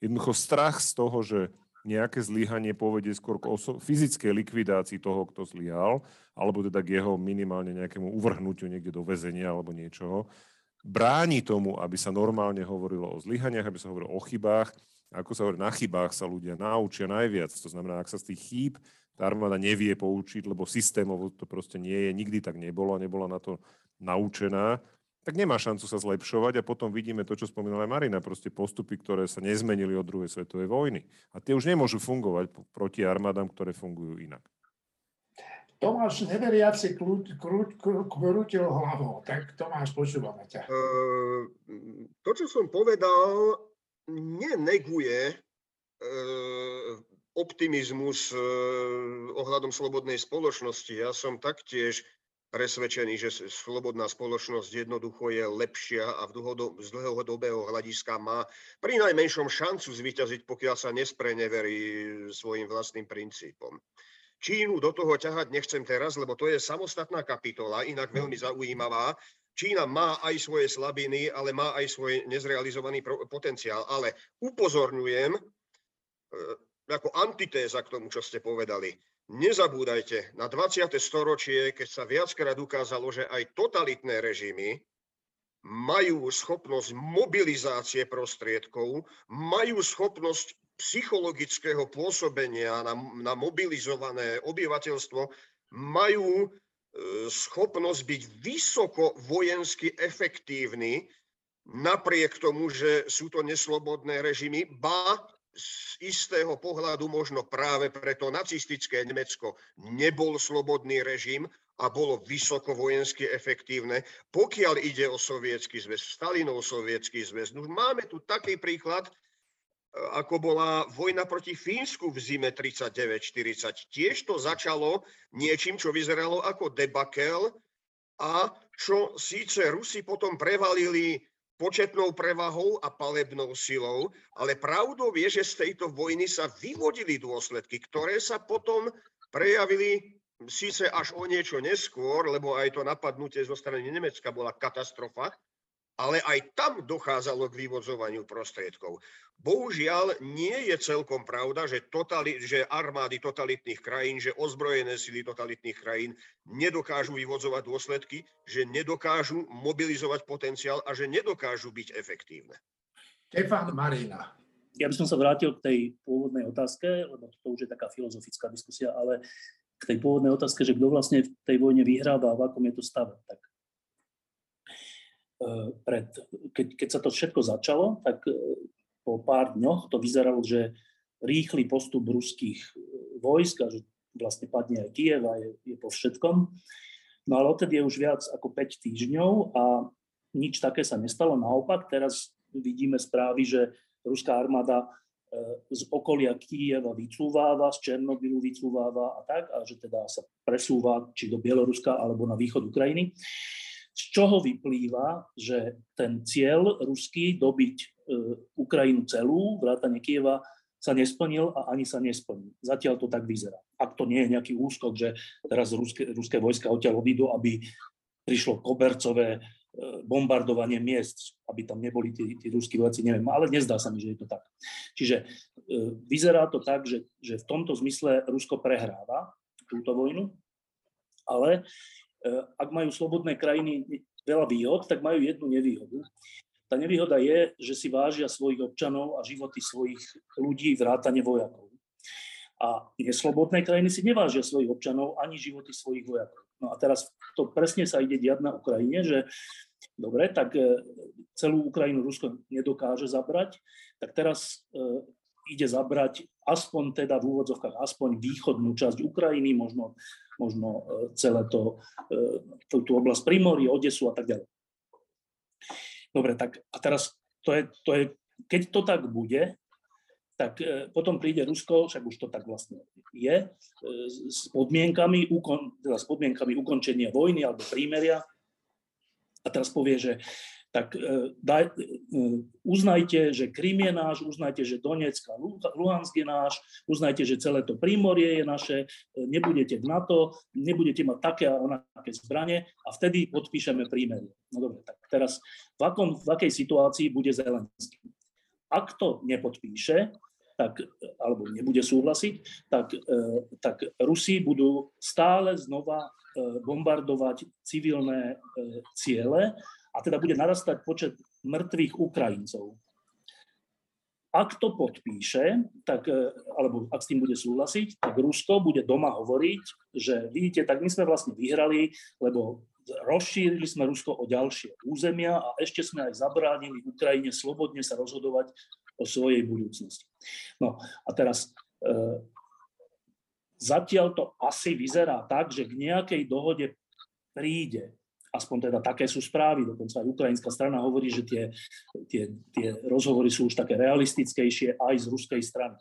jednoducho strach z toho, že nejaké zlyhanie povedie skôr k oso- fyzickej likvidácii toho, kto zlyhal, alebo teda k jeho minimálne nejakému uvrhnutiu niekde do väzenia alebo niečoho, bráni tomu, aby sa normálne hovorilo o zlyhaniach, aby sa hovorilo o chybách. A ako sa hovorí, na chybách sa ľudia naučia najviac. To znamená, ak sa z tých chýb tá armáda nevie poučiť, lebo systémovo to proste nie je, nikdy tak nebolo a nebola na to naučená, tak nemá šancu sa zlepšovať a potom vidíme to, čo spomínala Marina, proste postupy, ktoré sa nezmenili od druhej svetovej vojny. A tie už nemôžu fungovať proti armádám, ktoré fungujú inak. Tomáš neveriaci krútil hlavou, tak Tomáš, počúvame ťa. Uh, to, čo som povedal, neneguje uh, optimizmus uh, ohľadom slobodnej spoločnosti. Ja som taktiež presvedčený, že slobodná spoločnosť jednoducho je lepšia a v dlhodob, z dlhodobého hľadiska má pri najmenšom šancu zvyťaziť, pokiaľ sa nespreneverí svojim vlastným princípom. Čínu do toho ťahať nechcem teraz, lebo to je samostatná kapitola, inak veľmi zaujímavá. Čína má aj svoje slabiny, ale má aj svoj nezrealizovaný potenciál. Ale upozorňujem, e, ako antitéza k tomu, čo ste povedali, Nezabúdajte, na 20. storočie, keď sa viackrát ukázalo, že aj totalitné režimy majú schopnosť mobilizácie prostriedkov, majú schopnosť psychologického pôsobenia na, na mobilizované obyvateľstvo, majú e, schopnosť byť vysoko vojensky efektívni, napriek tomu, že sú to neslobodné režimy, ba z istého pohľadu možno práve preto nacistické Nemecko nebol slobodný režim a bolo vysoko vojensky efektívne. Pokiaľ ide o sovietský zväz, Stalinov sovietský zväz, no máme tu taký príklad, e, ako bola vojna proti Fínsku v zime 39-40. Tiež to začalo niečím, čo vyzeralo ako debakel a čo síce Rusi potom prevalili početnou prevahou a palebnou silou, ale pravdou je, že z tejto vojny sa vyvodili dôsledky, ktoré sa potom prejavili síce až o niečo neskôr, lebo aj to napadnutie zo strany Nemecka bola katastrofa, ale aj tam dochádzalo k vyvodzovaniu prostriedkov. Bohužiaľ, nie je celkom pravda, že, totali, že armády totalitných krajín, že ozbrojené sily totalitných krajín nedokážu vyvodzovať dôsledky, že nedokážu mobilizovať potenciál a že nedokážu byť efektívne. Štefan Marina. ja by som sa vrátil k tej pôvodnej otázke, lebo to už je taká filozofická diskusia, ale k tej pôvodnej otázke, že kto vlastne v tej vojne vyhráva a v akom je to stave. Tak pred, keď, keď sa to všetko začalo, tak e, po pár dňoch to vyzeralo, že rýchly postup ruských vojsk a že vlastne padne aj Kiev a je, je po všetkom. No ale odtedy je už viac ako 5 týždňov a nič také sa nestalo. Naopak, teraz vidíme správy, že ruská armáda z okolia Kieva vycúváva, z Černobylu vycúváva a tak, a že teda sa presúva či do Bieloruska alebo na východ Ukrajiny. Z čoho vyplýva, že ten cieľ ruský dobiť e, Ukrajinu celú, vrátane Kieva, sa nesplnil a ani sa nesplní. Zatiaľ to tak vyzerá. Ak to nie je nejaký úskok, že teraz ruské, ruské vojska odtiaľ odídu, aby prišlo kobercové E, bombardovanie miest, aby tam neboli tí, tí ruskí vojaci, neviem, ale nezdá sa mi, že je to tak. Čiže e, vyzerá to tak, že, že v tomto zmysle Rusko prehráva túto vojnu, ale ak majú slobodné krajiny veľa výhod, tak majú jednu nevýhodu. Tá nevýhoda je, že si vážia svojich občanov a životy svojich ľudí, vrátane vojakov. A neslobodné krajiny si nevážia svojich občanov ani životy svojich vojakov. No a teraz to presne sa ide diať na Ukrajine, že dobre, tak e, celú Ukrajinu Rusko nedokáže zabrať, tak teraz e, ide zabrať aspoň teda v úvodzovkách, aspoň východnú časť Ukrajiny, možno, možno e, celé to, tú, tú oblasť Primory, Odesu a tak ďalej. Dobre, tak a teraz to je, to je, keď to tak bude, tak e, potom príde Rusko, však už to tak vlastne je, e, s podmienkami, teda s podmienkami ukončenia vojny alebo prímeria a teraz povie, že tak e, daj, uznajte, že Krym je náš, uznajte, že Donetsk a Luhansk je náš, uznajte, že celé to prímorie je naše, nebudete v NATO, nebudete mať také a onaké zbranie a vtedy podpíšeme prímerie. No dobre, tak teraz v, akom, v akej situácii bude Zelenský? Ak to nepodpíše, tak, alebo nebude súhlasiť, tak, e, tak Rusi budú stále znova e, bombardovať civilné e, ciele a teda bude narastať počet mŕtvych Ukrajincov. Ak to podpíše, tak, alebo ak s tým bude súhlasiť, tak Rusko bude doma hovoriť, že vidíte, tak my sme vlastne vyhrali, lebo rozšírili sme Rusko o ďalšie územia a ešte sme aj zabránili Ukrajine slobodne sa rozhodovať o svojej budúcnosti. No a teraz e, zatiaľ to asi vyzerá tak, že k nejakej dohode príde. Aspoň teda také sú správy, dokonca aj ukrajinská strana hovorí, že tie, tie, tie rozhovory sú už také realistickejšie aj z ruskej strany.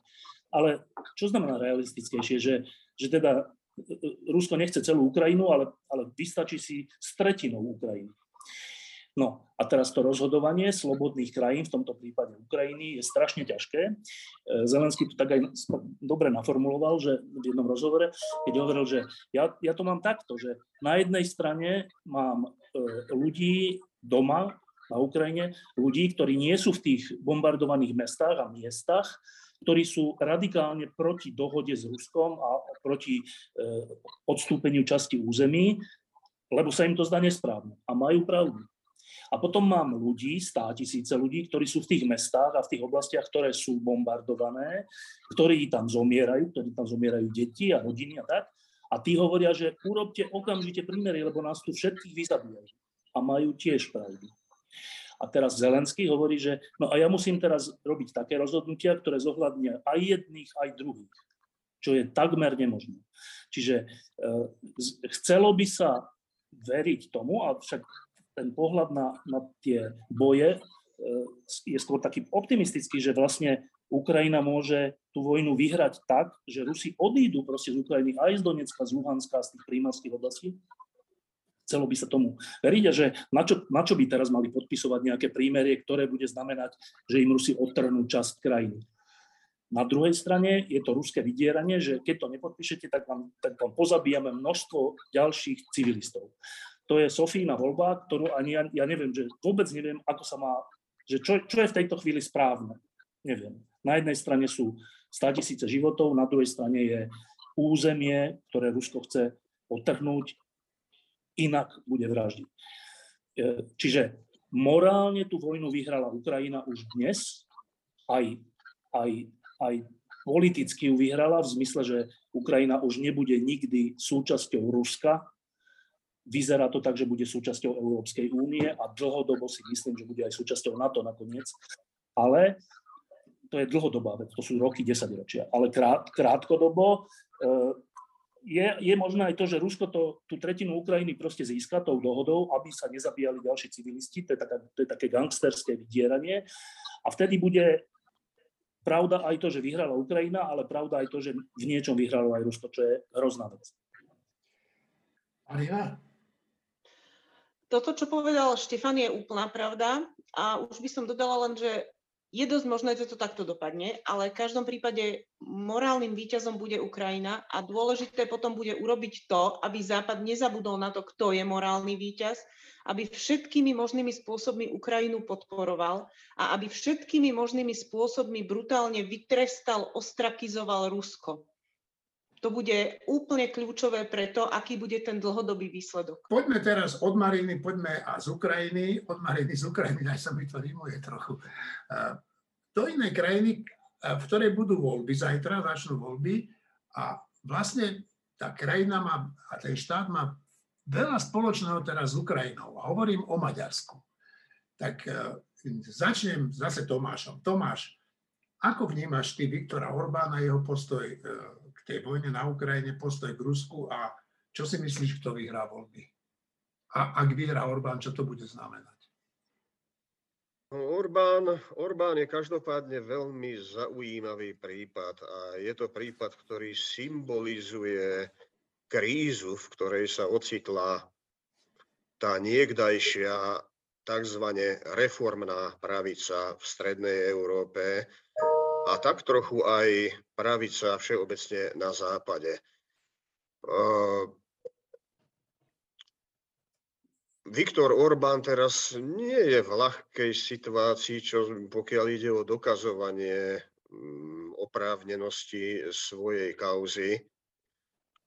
Ale čo znamená realistickejšie? Že, že teda e, e, Rusko nechce celú Ukrajinu, ale, ale vystačí si s tretinou Ukrajiny. No a teraz to rozhodovanie slobodných krajín, v tomto prípade Ukrajiny, je strašne ťažké. E, Zelenský to tak aj dobre naformuloval, že v jednom rozhovore, keď hovoril, že ja, ja to mám takto, že na jednej strane mám e, ľudí doma na Ukrajine, ľudí, ktorí nie sú v tých bombardovaných mestách a miestach, ktorí sú radikálne proti dohode s Ruskom a proti e, odstúpeniu časti území, lebo sa im to zdá nesprávne. A majú pravdu. A potom mám ľudí, stá tisíce ľudí, ktorí sú v tých mestách a v tých oblastiach, ktoré sú bombardované, ktorí tam zomierajú, ktorí tam zomierajú deti a rodiny a tak. A tí hovoria, že urobte okamžite prímery, lebo nás tu všetkých vyzabíjajú. A majú tiež pravdu. A teraz Zelenský hovorí, že no a ja musím teraz robiť také rozhodnutia, ktoré zohľadnia aj jedných, aj druhých, čo je takmer nemožné. Čiže e, chcelo by sa veriť tomu, a však ten pohľad na, na tie boje e, je skôr taký optimistický, že vlastne Ukrajina môže tú vojnu vyhrať tak, že Rusi odídu proste z Ukrajiny aj z Donecka, z Luhanska, z tých prímorských oblastí. Chcelo by sa tomu veriť že na čo, na čo by teraz mali podpisovať nejaké prímerie, ktoré bude znamenať, že im Rusi odtrhnú časť krajiny. Na druhej strane je to ruské vydieranie, že keď to nepodpíšete, tak vám, tak vám pozabíjame množstvo ďalších civilistov to je Sofína voľba, ktorú ani ja, ja neviem, že vôbec neviem, ako sa má, že čo, čo je v tejto chvíli správne. Neviem. Na jednej strane sú 100 tisíce životov, na druhej strane je územie, ktoré Rusko chce otrhnúť, inak bude vraždiť. E, čiže morálne tú vojnu vyhrala Ukrajina už dnes, aj aj, aj politicky ju vyhrala v zmysle, že Ukrajina už nebude nikdy súčasťou Ruska. Vyzerá to tak, že bude súčasťou Európskej únie a dlhodobo si myslím, že bude aj súčasťou NATO nakoniec. Ale to je dlhodobá vec, to sú roky, 10 ročia. Ale krát, krátkodobo e, je, je možné aj to, že Rusko to, tú tretinu Ukrajiny proste získa tou dohodou, aby sa nezabíjali ďalší civilisti, to je, taká, to je také gangsterské vydieranie. A vtedy bude pravda aj to, že vyhrala Ukrajina, ale pravda aj to, že v niečom vyhralo aj Rusko, čo je hrozná vec. Marina? Toto, čo povedal Štefan, je úplná pravda. A už by som dodala len, že je dosť možné, že to takto dopadne, ale v každom prípade morálnym víťazom bude Ukrajina a dôležité potom bude urobiť to, aby Západ nezabudol na to, kto je morálny víťaz, aby všetkými možnými spôsobmi Ukrajinu podporoval a aby všetkými možnými spôsobmi brutálne vytrestal, ostrakizoval Rusko. To bude úplne kľúčové pre to, aký bude ten dlhodobý výsledok. Poďme teraz od Mariny, poďme a z Ukrajiny, od Mariny z Ukrajiny, aj sa mi to rimuje trochu, do inej krajiny, v ktorej budú voľby, zajtra začnú voľby a vlastne tá krajina má, a ten štát má veľa spoločného teraz s Ukrajinou. A hovorím o Maďarsku. Tak začnem zase Tomášom. Tomáš, ako vnímaš ty Viktora Orbána, jeho postoj tej vojne na Ukrajine, postoj k Rusku a čo si myslíš, kto vyhrá voľby? A ak vyhrá Orbán, čo to bude znamenať? No, Orbán, Orbán je každopádne veľmi zaujímavý prípad a je to prípad, ktorý symbolizuje krízu, v ktorej sa ocitla tá niekdajšia tzv. reformná pravica v strednej Európe, a tak trochu aj pravica všeobecne na západe. Viktor Orbán teraz nie je v ľahkej situácii, čo pokiaľ ide o dokazovanie mm, oprávnenosti svojej kauzy.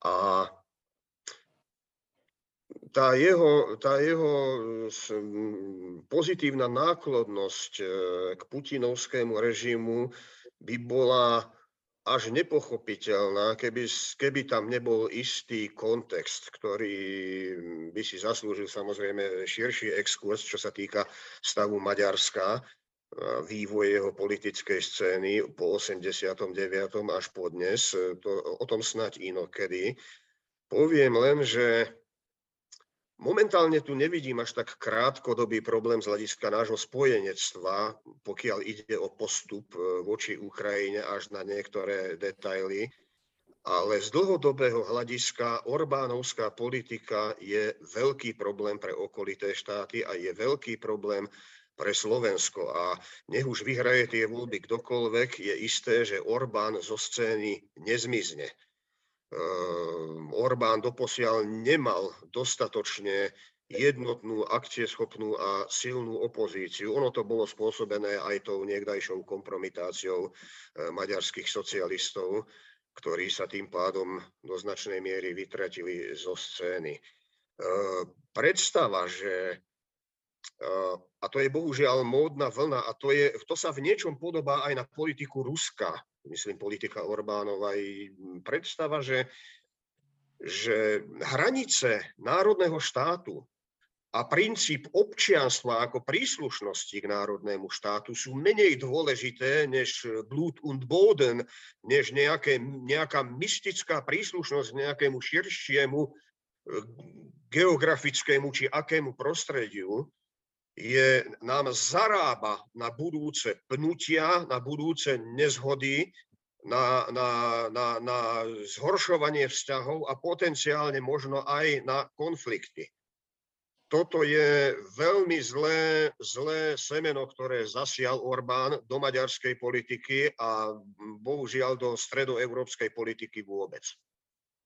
A tá jeho, tá jeho pozitívna náklodnosť e, k putinovskému režimu by bola až nepochopiteľná, keby, keby tam nebol istý kontext, ktorý by si zaslúžil samozrejme širší exkurs, čo sa týka stavu Maďarska, vývoj jeho politickej scény po 89. až po dnes. To, o tom snať inokedy. Poviem len, že Momentálne tu nevidím až tak krátkodobý problém z hľadiska nášho spojenectva, pokiaľ ide o postup e, voči Ukrajine až na niektoré detaily. Ale z dlhodobého hľadiska Orbánovská politika je veľký problém pre okolité štáty a je veľký problém pre Slovensko. A nech už vyhraje tie voľby kdokoľvek, je isté, že Orbán zo scény nezmizne. Ehm, Orbán doposiaľ nemal dostatočne jednotnú, akcieschopnú a silnú opozíciu. Ono to bolo spôsobené aj tou niekdajšou kompromitáciou ehm, maďarských socialistov, ktorí sa tým pádom do značnej miery vytratili zo scény. Ehm, predstava, že a to je bohužiaľ módna vlna a to, je, to sa v niečom podobá aj na politiku Ruska, myslím politika Orbánova, aj predstava, že, že hranice národného štátu a princíp občianstva ako príslušnosti k národnému štátu sú menej dôležité než Blut und Boden, než nejaké, nejaká mystická príslušnosť k nejakému širšiemu eh, geografickému či akému prostrediu je, nám zarába na budúce pnutia, na budúce nezhody, na, na, na, na zhoršovanie vzťahov a potenciálne možno aj na konflikty. Toto je veľmi zlé, zlé semeno, ktoré zasial Orbán do maďarskej politiky a bohužiaľ do stredoeurópskej politiky vôbec.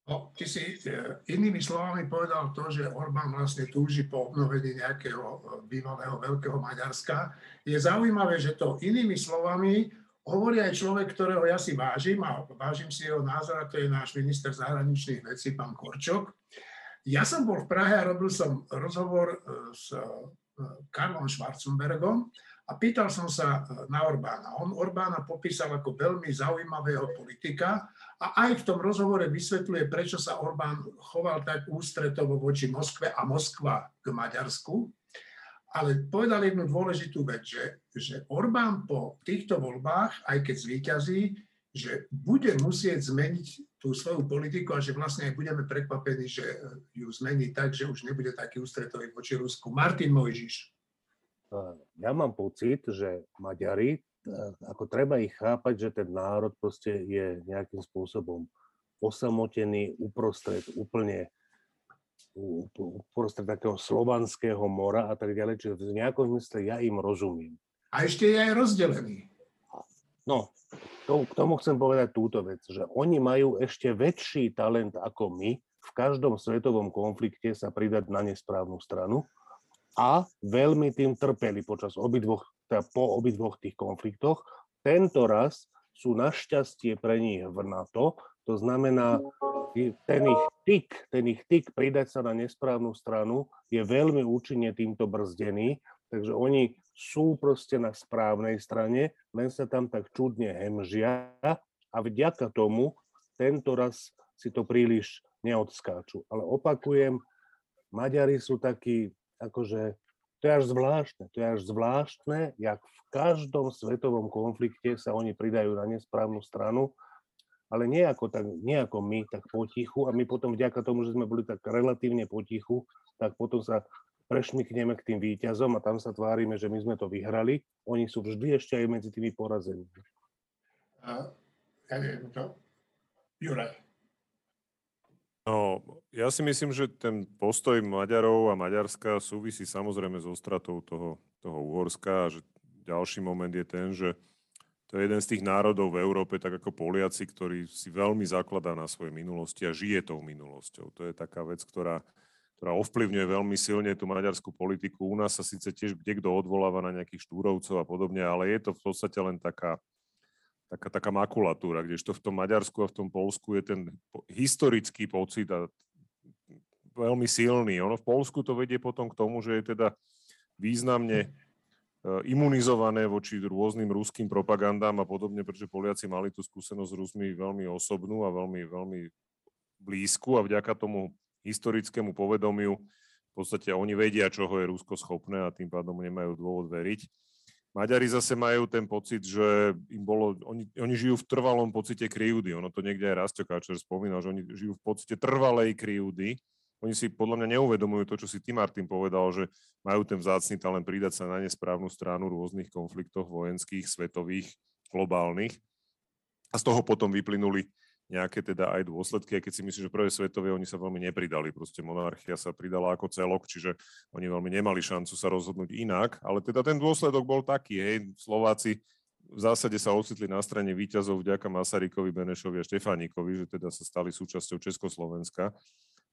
No, ty si e, inými slovami povedal to, že Orbán vlastne túži po obnovení nejakého e, bývalého veľkého Maďarska. Je zaujímavé, že to inými slovami hovorí aj človek, ktorého ja si vážim a vážim si jeho názor, a to je náš minister zahraničných vecí, pán Korčok. Ja som bol v Prahe a robil som rozhovor e, s Karlom Schwarzenbergom A pýtal som sa e, na Orbána. On Orbána popísal ako veľmi zaujímavého politika a aj v tom rozhovore vysvetľuje, prečo sa Orbán choval tak ústretovo voči Moskve a Moskva k Maďarsku. Ale povedal jednu dôležitú vec, že, že Orbán po týchto voľbách, aj keď zvíťazí, že bude musieť zmeniť tú svoju politiku a že vlastne aj budeme prekvapení, že ju zmení tak, že už nebude taký ústretový voči Rusku. Martin Mojžiš. Ja mám pocit, že Maďari, e, ako treba ich chápať, že ten národ proste je nejakým spôsobom osamotený uprostred úplne uprostred takého slovanského mora a tak ďalej, čiže v nejakom zmysle ja im rozumiem. A ešte je aj rozdelený. No, to, k tomu chcem povedať túto vec, že oni majú ešte väčší talent ako my v každom svetovom konflikte sa pridať na nesprávnu stranu a veľmi tým trpeli počas obidvoch, teda po obidvoch tých konfliktoch. Tento raz sú našťastie pre nich v NATO, to znamená, ten ich tik, ten ich tik pridať sa na nesprávnu stranu je veľmi účinne týmto brzdený, takže oni sú proste na správnej strane, len sa tam tak čudne hemžia a vďaka tomu tento raz si to príliš neodskáču. Ale opakujem, Maďari sú takí akože to je až zvláštne, to je až zvláštne, jak v každom svetovom konflikte sa oni pridajú na nesprávnu stranu, ale nie ako, tak, nie ako my, tak potichu a my potom vďaka tomu, že sme boli tak relatívne potichu, tak potom sa prešmikneme k tým výťazom a tam sa tvárime, že my sme to vyhrali. Oni sú vždy ešte aj medzi tými porazenými. Uh, ja neviem to. Juraj. No, ja si myslím, že ten postoj Maďarov a Maďarska súvisí samozrejme so stratou toho, toho Uhorska a že ďalší moment je ten, že to je jeden z tých národov v Európe, tak ako Poliaci, ktorý si veľmi zakladá na svojej minulosti a žije tou minulosťou. To je taká vec, ktorá, ktorá ovplyvňuje veľmi silne tú maďarskú politiku. U nás sa síce tiež kde kto odvoláva na nejakých štúrovcov a podobne, ale je to v podstate len taká, taká, taká makulatúra, kdežto v tom Maďarsku a v tom Polsku je ten historický pocit a veľmi silný. Ono v Polsku to vedie potom k tomu, že je teda významne e, imunizované voči rôznym ruským propagandám a podobne, pretože Poliaci mali tú skúsenosť s Rusmi veľmi osobnú a veľmi, veľmi blízku a vďaka tomu historickému povedomiu v podstate oni vedia, čoho je Rusko schopné a tým pádom nemajú dôvod veriť. Maďari zase majú ten pocit, že im bolo, oni, oni žijú v trvalom pocite kryjúdy. Ono to niekde aj Rastio Káčer spomínal, že oni žijú v pocite trvalej kryjúdy. Oni si podľa mňa neuvedomujú to, čo si ty, Martin, povedal, že majú ten vzácný talent pridať sa na nesprávnu stranu rôznych konfliktoch vojenských, svetových, globálnych. A z toho potom vyplynuli nejaké teda aj dôsledky, aj keď si myslím, že prvé svetové oni sa veľmi nepridali. Proste monarchia sa pridala ako celok, čiže oni veľmi nemali šancu sa rozhodnúť inak. Ale teda ten dôsledok bol taký, hej, Slováci v zásade sa ocitli na strane výťazov vďaka Masarykovi, Benešovi a Štefánikovi, že teda sa stali súčasťou Československa.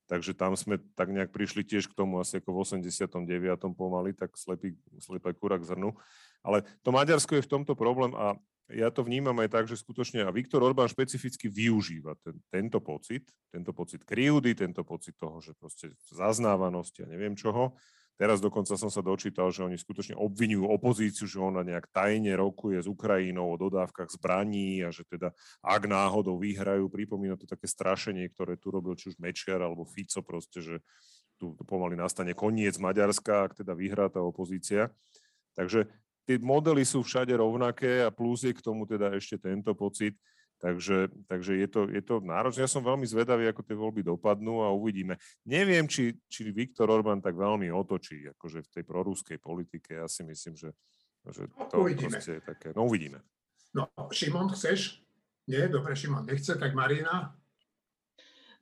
Takže tam sme tak nejak prišli tiež k tomu asi ako v 89. pomaly, tak slepý, slepý kurak zrnu. Ale to Maďarsko je v tomto problém a ja to vnímam aj tak, že skutočne a Viktor Orbán špecificky využíva ten, tento pocit, tento pocit kryjúdy, tento pocit toho, že proste zaznávanosti a neviem čoho. Teraz dokonca som sa dočítal, že oni skutočne obvinujú opozíciu, že ona nejak tajne rokuje s Ukrajinou o dodávkach zbraní a že teda ak náhodou vyhrajú, pripomína to také strašenie, ktoré tu robil či už Mečiar alebo Fico proste, že tu pomaly nastane koniec Maďarska, ak teda vyhrá tá opozícia. Takže tie modely sú všade rovnaké a plus je k tomu teda ešte tento pocit. Takže, takže je, to, je to náročné. Ja som veľmi zvedavý, ako tie voľby dopadnú a uvidíme. Neviem, či, či Viktor Orbán tak veľmi otočí akože v tej proruskej politike. Ja si myslím, že, že No, to uvidíme. je také. No uvidíme. No, Šimon, chceš? Nie? Dobre, Šimon nechce, tak Marina?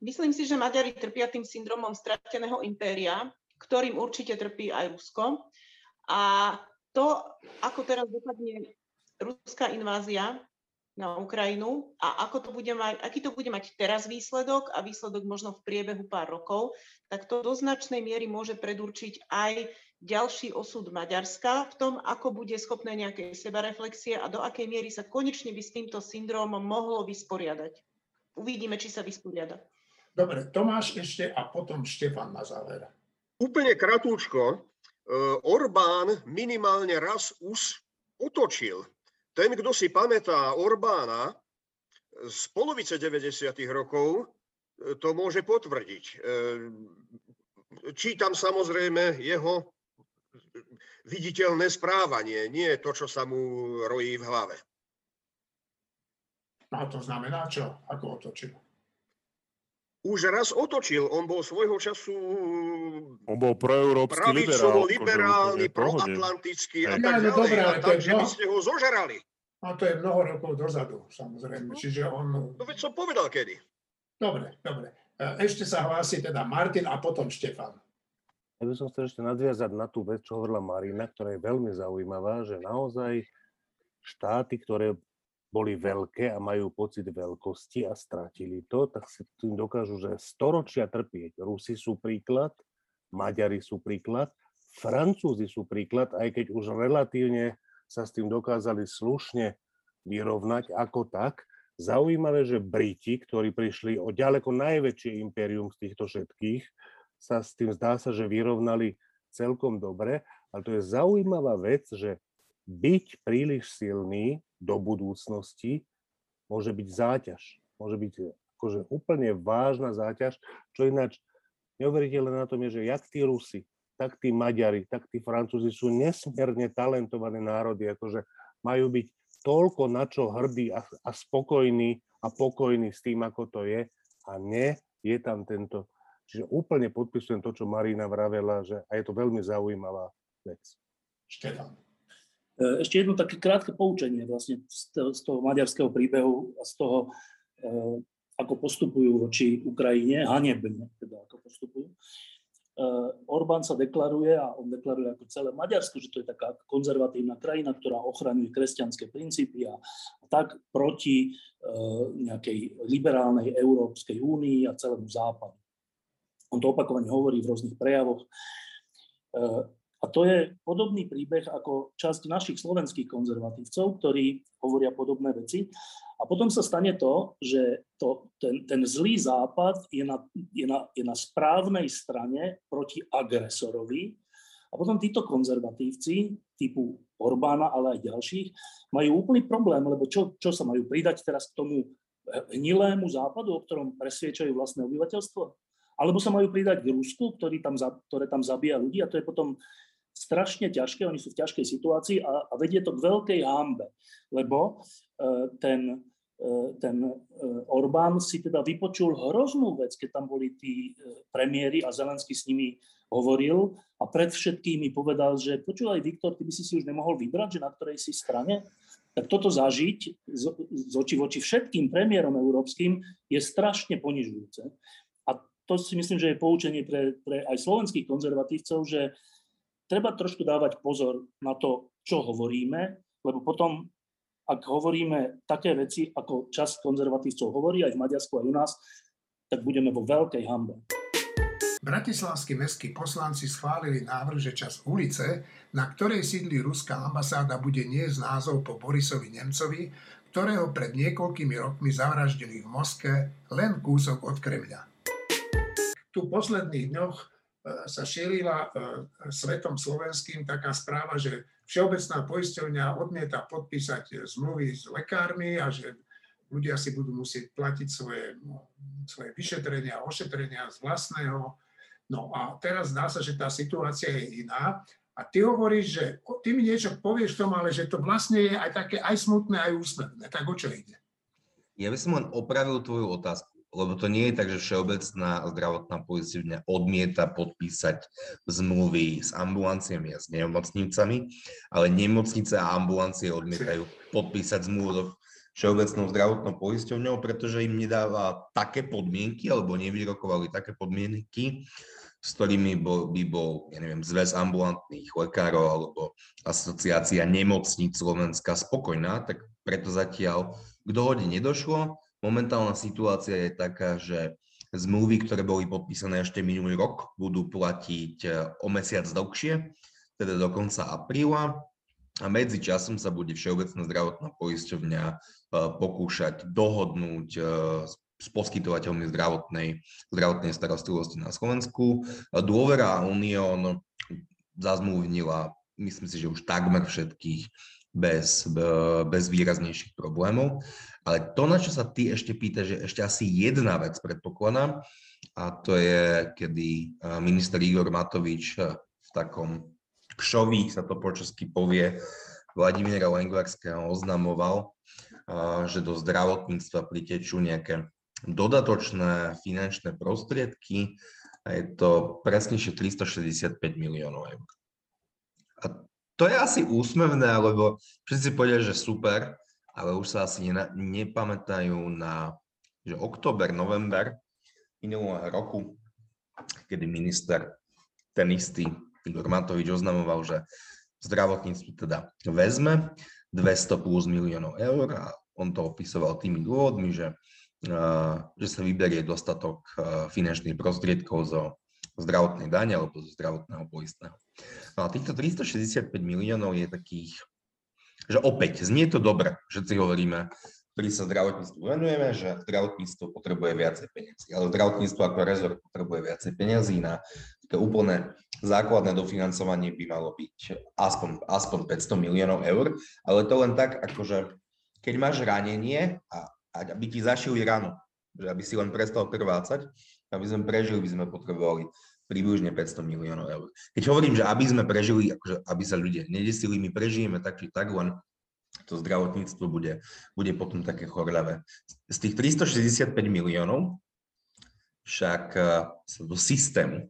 Myslím si, že Maďari trpia tým syndromom strateného impéria, ktorým určite trpí aj Rusko. A to, ako teraz dopadne ruská invázia na Ukrajinu a ako to bude mať, aký to bude mať teraz výsledok a výsledok možno v priebehu pár rokov, tak to do značnej miery môže predurčiť aj ďalší osud Maďarska v tom, ako bude schopné nejakej sebareflexie a do akej miery sa konečne by s týmto syndrómom mohlo vysporiadať. Uvidíme, či sa vysporiada. Dobre, Tomáš ešte a potom Štefan na záver. Úplne kratúčko, Orbán minimálne raz už otočil. Ten, kto si pamätá Orbána z polovice 90. rokov, to môže potvrdiť. E, čítam samozrejme jeho viditeľné správanie, nie to, čo sa mu rojí v hlave. A to znamená čo? Ako otočil? Už raz otočil, on bol svojho času On bol proeurópsky liberál. akože liberálny, proatlantický a No, tak no, ďalej. dobré, A to tak, že by no. ste ho zožerali. A to je mnoho rokov dozadu, samozrejme. Čiže on... No veď som povedal kedy. Dobre, dobre. E, Ešte sa hlási teda Martin a potom Štefan. Ja by som chcel ešte nadviazať na tú vec, čo hovorila Marina, ktorá je veľmi zaujímavá, že naozaj štáty, ktoré boli veľké a majú pocit veľkosti a stratili to, tak si tým dokážu, že storočia trpieť. Rusi sú príklad, Maďari sú príklad, Francúzi sú príklad, aj keď už relatívne sa s tým dokázali slušne vyrovnať ako tak. Zaujímavé, že Briti, ktorí prišli o ďaleko najväčšie impérium z týchto všetkých, sa s tým zdá sa, že vyrovnali celkom dobre, ale to je zaujímavá vec, že byť príliš silný do budúcnosti môže byť záťaž. Môže byť akože úplne vážna záťaž, čo ináč neuveriteľné na tom je, že jak tí Rusi, tak tí Maďari, tak tí Francúzi sú nesmierne talentované národy, akože majú byť toľko na čo hrdí a, a spokojní a pokojní s tým, ako to je a nie je tam tento. Čiže úplne podpisujem to, čo Marina vravela, že a je to veľmi zaujímavá vec. Štefan. E, Ešte jedno také krátke poučenie vlastne z toho, maďarského príbehu a z toho, e, ako postupujú voči Ukrajine, hanebne teda ako postupujú. E, Orbán sa deklaruje, a on deklaruje ako celé Maďarsko, že to je taká konzervatívna krajina, ktorá ochraňuje kresťanské princípy a, a tak proti nejakej liberálnej Európskej únii a celému západu. On to opakovane hovorí v rôznych prejavoch. A to je podobný príbeh ako časť našich slovenských konzervatívcov, ktorí hovoria podobné veci. A potom sa stane to, že to, ten, ten zlý západ je na, je, na, je na správnej strane proti agresorovi. A potom títo konzervatívci typu Orbána, ale aj ďalších, majú úplný problém, lebo čo, čo sa majú pridať teraz k tomu hnilému západu, o ktorom presviečajú vlastné obyvateľstvo? Alebo sa majú pridať k Rusku, ktorý tam, ktoré tam zabíja ľudí a to je potom strašne ťažké, oni sú v ťažkej situácii a, a vedie to k veľkej hámbe, lebo e, ten, e, ten e, Orbán si teda vypočul hroznú vec, keď tam boli tí premiéry a Zelensky s nimi hovoril a pred všetkými povedal, že počúvaj Viktor, ty by si si už nemohol vybrať, že na ktorej si strane? Tak toto zažiť z, z oči voči všetkým premiérom európskym je strašne ponižujúce. A to si myslím, že je poučenie pre, pre aj slovenských konzervatívcov, že treba trošku dávať pozor na to, čo hovoríme, lebo potom, ak hovoríme také veci, ako časť konzervatívcov hovorí, aj v Maďarsku, aj u nás, tak budeme vo veľkej hambe. Bratislavskí mestskí poslanci schválili návrh, že čas ulice, na ktorej sídli ruská ambasáda, bude niesť názov po Borisovi Nemcovi, ktorého pred niekoľkými rokmi zavraždili v Moskve len kúsok od Kremľa. Tu v posledných dňoch sa šírila e, svetom slovenským taká správa, že Všeobecná poisťovňa odmieta podpísať zmluvy s lekármi a že ľudia si budú musieť platiť svoje, svoje vyšetrenia, ošetrenia z vlastného. No a teraz zdá sa, že tá situácia je iná. A ty hovoríš, že ty mi niečo povieš tom, ale že to vlastne je aj také aj smutné, aj úsmevné. Tak o čo ide? Ja by som len opravil tvoju otázku, lebo to nie je tak, že Všeobecná zdravotná poisťovňa odmieta podpísať zmluvy s ambulanciami a s nemocnicami, ale nemocnice a ambulancie odmietajú podpísať zmluvu so Všeobecnou zdravotnou poisťovňou, pretože im nedáva také podmienky alebo nevyrokovali také podmienky, s ktorými by bol, ja neviem, zväz ambulantných lekárov alebo asociácia nemocníc Slovenska spokojná, tak preto zatiaľ k dohode nedošlo. Momentálna situácia je taká, že zmluvy, ktoré boli podpísané ešte minulý rok, budú platiť e, o mesiac dlhšie, teda do konca apríla. A medzi časom sa bude Všeobecná zdravotná poisťovňa e, pokúšať dohodnúť e, s poskytovateľmi zdravotnej, zdravotnej starostlivosti na Slovensku. Dôvera Unión zazmluvnila, myslím si, že už takmer všetkých bez, bez výraznejších problémov. Ale to, na čo sa ty ešte pýta, že ešte asi jedna vec predpokladám, a to je, kedy minister Igor Matovič v takom kšoví, sa to po česky povie, Vladimíra Lengvarského oznamoval, že do zdravotníctva pritečú nejaké dodatočné finančné prostriedky a je to presnejšie 365 miliónov eur. A to je asi úsmevné, lebo všetci povedia, že super, ale už sa asi nena, nepamätajú na že október, november minulého roku, kedy minister ten istý Igor Matovič oznamoval, že zdravotníctvu teda vezme 200 plus miliónov eur a on to opisoval tými dôvodmi, že, že sa vyberie dostatok finančných prostriedkov zo zdravotnej dane alebo zo zdravotného poistného. No a týchto 365 miliónov je takých, že opäť, znie to dobre, všetci hovoríme, ktorí sa zdravotníctvu venujeme, že zdravotníctvo potrebuje viacej peniazy. Ale zdravotníctvo ako rezort potrebuje viacej peniazy na také úplne základné dofinancovanie by malo byť aspoň, aspoň 500 miliónov eur, ale to len tak, akože keď máš ranenie a, a aby ti zašili rano, že aby si len prestal krvácať, aby sme prežili, by sme potrebovali približne 500 miliónov eur. Keď hovorím, že aby sme prežili, akože aby sa ľudia nedesili, my prežijeme tak či tak, len to zdravotníctvo bude, bude potom také chorľavé. Z tých 365 miliónov však eh, sa do systému,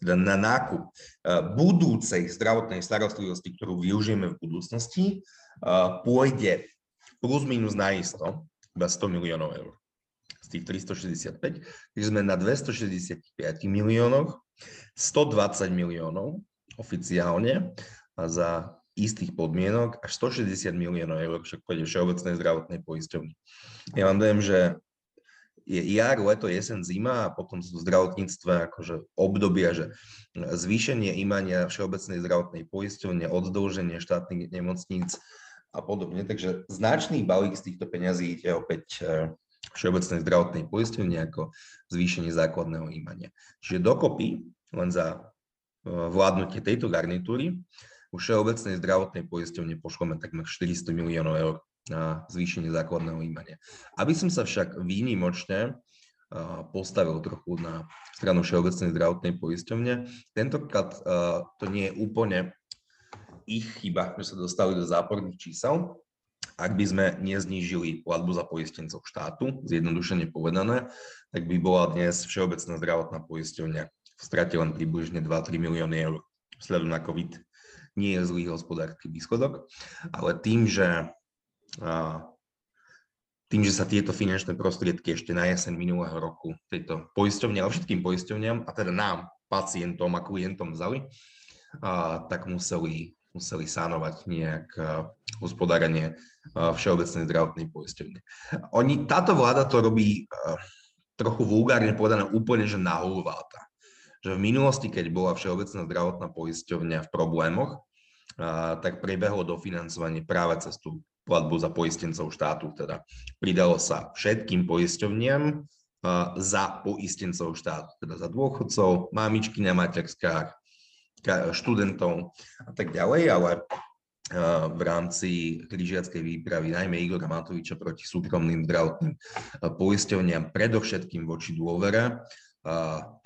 teda na nákup eh, budúcej zdravotnej starostlivosti, ktorú využijeme v budúcnosti, eh, pôjde plus minus na isto iba 100 miliónov eur. Tých 365, takže sme na 265 miliónoch, 120 miliónov oficiálne a za istých podmienok až 160 miliónov eur však pôjde Všeobecnej zdravotnej poisťovni. Ja vám dojem, že je jar, leto, jesen, zima a potom sú v zdravotníctve akože obdobia, že zvýšenie imania Všeobecnej zdravotnej poisťovne, oddlženie štátnych nemocníc a podobne. Takže značný balík z týchto peňazí ide opäť e, Všeobecnej zdravotnej poisťovne ako zvýšenie základného imania. Čiže dokopy len za e, vládnutie tejto garnitúry u Všeobecnej zdravotnej poisťovne pošleme takmer 400 miliónov eur na zvýšenie základného imania. Aby som sa však výnimočne postavil trochu na stranu Všeobecnej zdravotnej poisťovne, tentokrát to nie je úplne ich chyba, že sa dostali do záporných čísel, ak by sme neznížili platbu za poistencov štátu, zjednodušene povedané, tak by bola dnes Všeobecná zdravotná poisťovňa v strate len približne 2-3 milióny eur vzhľadom na COVID. Nie je zlý hospodársky výsledok, ale tým, že tým, že sa tieto finančné prostriedky ešte na jeseň minulého roku tejto poisťovne, ale všetkým poisťovňam, a teda nám, pacientom a klientom vzali, a, tak museli, museli sánovať nejak hospodárenie Všeobecnej zdravotnej poisťovne. Oni, táto vláda to robí trochu vulgárne povedané úplne, že na že v minulosti, keď bola Všeobecná zdravotná poisťovňa v problémoch, tak prebehlo dofinancovanie práve cez tú platbu za poistencov štátu. Teda pridalo sa všetkým poisťovniam za poistencov štátu, teda za dôchodcov, mamičky na materskách, študentov a tak ďalej, ale v rámci križiackej výpravy, najmä Igora Matoviča proti súkromným zdravotným poisťovniam, predovšetkým voči dôvere,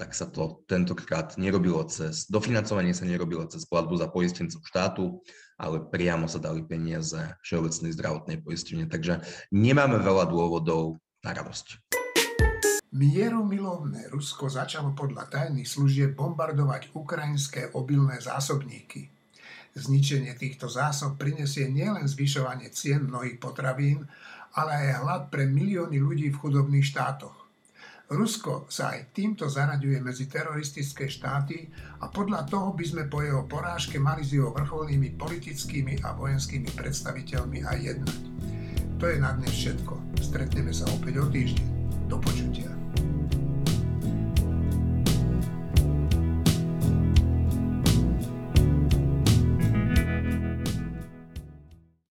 tak sa to tentokrát nerobilo cez, dofinancovanie sa nerobilo cez platbu za poistencov štátu, ale priamo sa dali peniaze Všeobecnej zdravotnej poistenie, takže nemáme veľa dôvodov na radosť. Mieromilovné Rusko začalo podľa tajných služieb bombardovať ukrajinské obilné zásobníky. Zničenie týchto zásob prinesie nielen zvyšovanie cien mnohých potravín, ale aj hlad pre milióny ľudí v chudobných štátoch. Rusko sa aj týmto zaraďuje medzi teroristické štáty a podľa toho by sme po jeho porážke mali s jeho vrcholnými politickými a vojenskými predstaviteľmi aj jednať. To je na dnes všetko. Stretneme sa opäť o týždeň.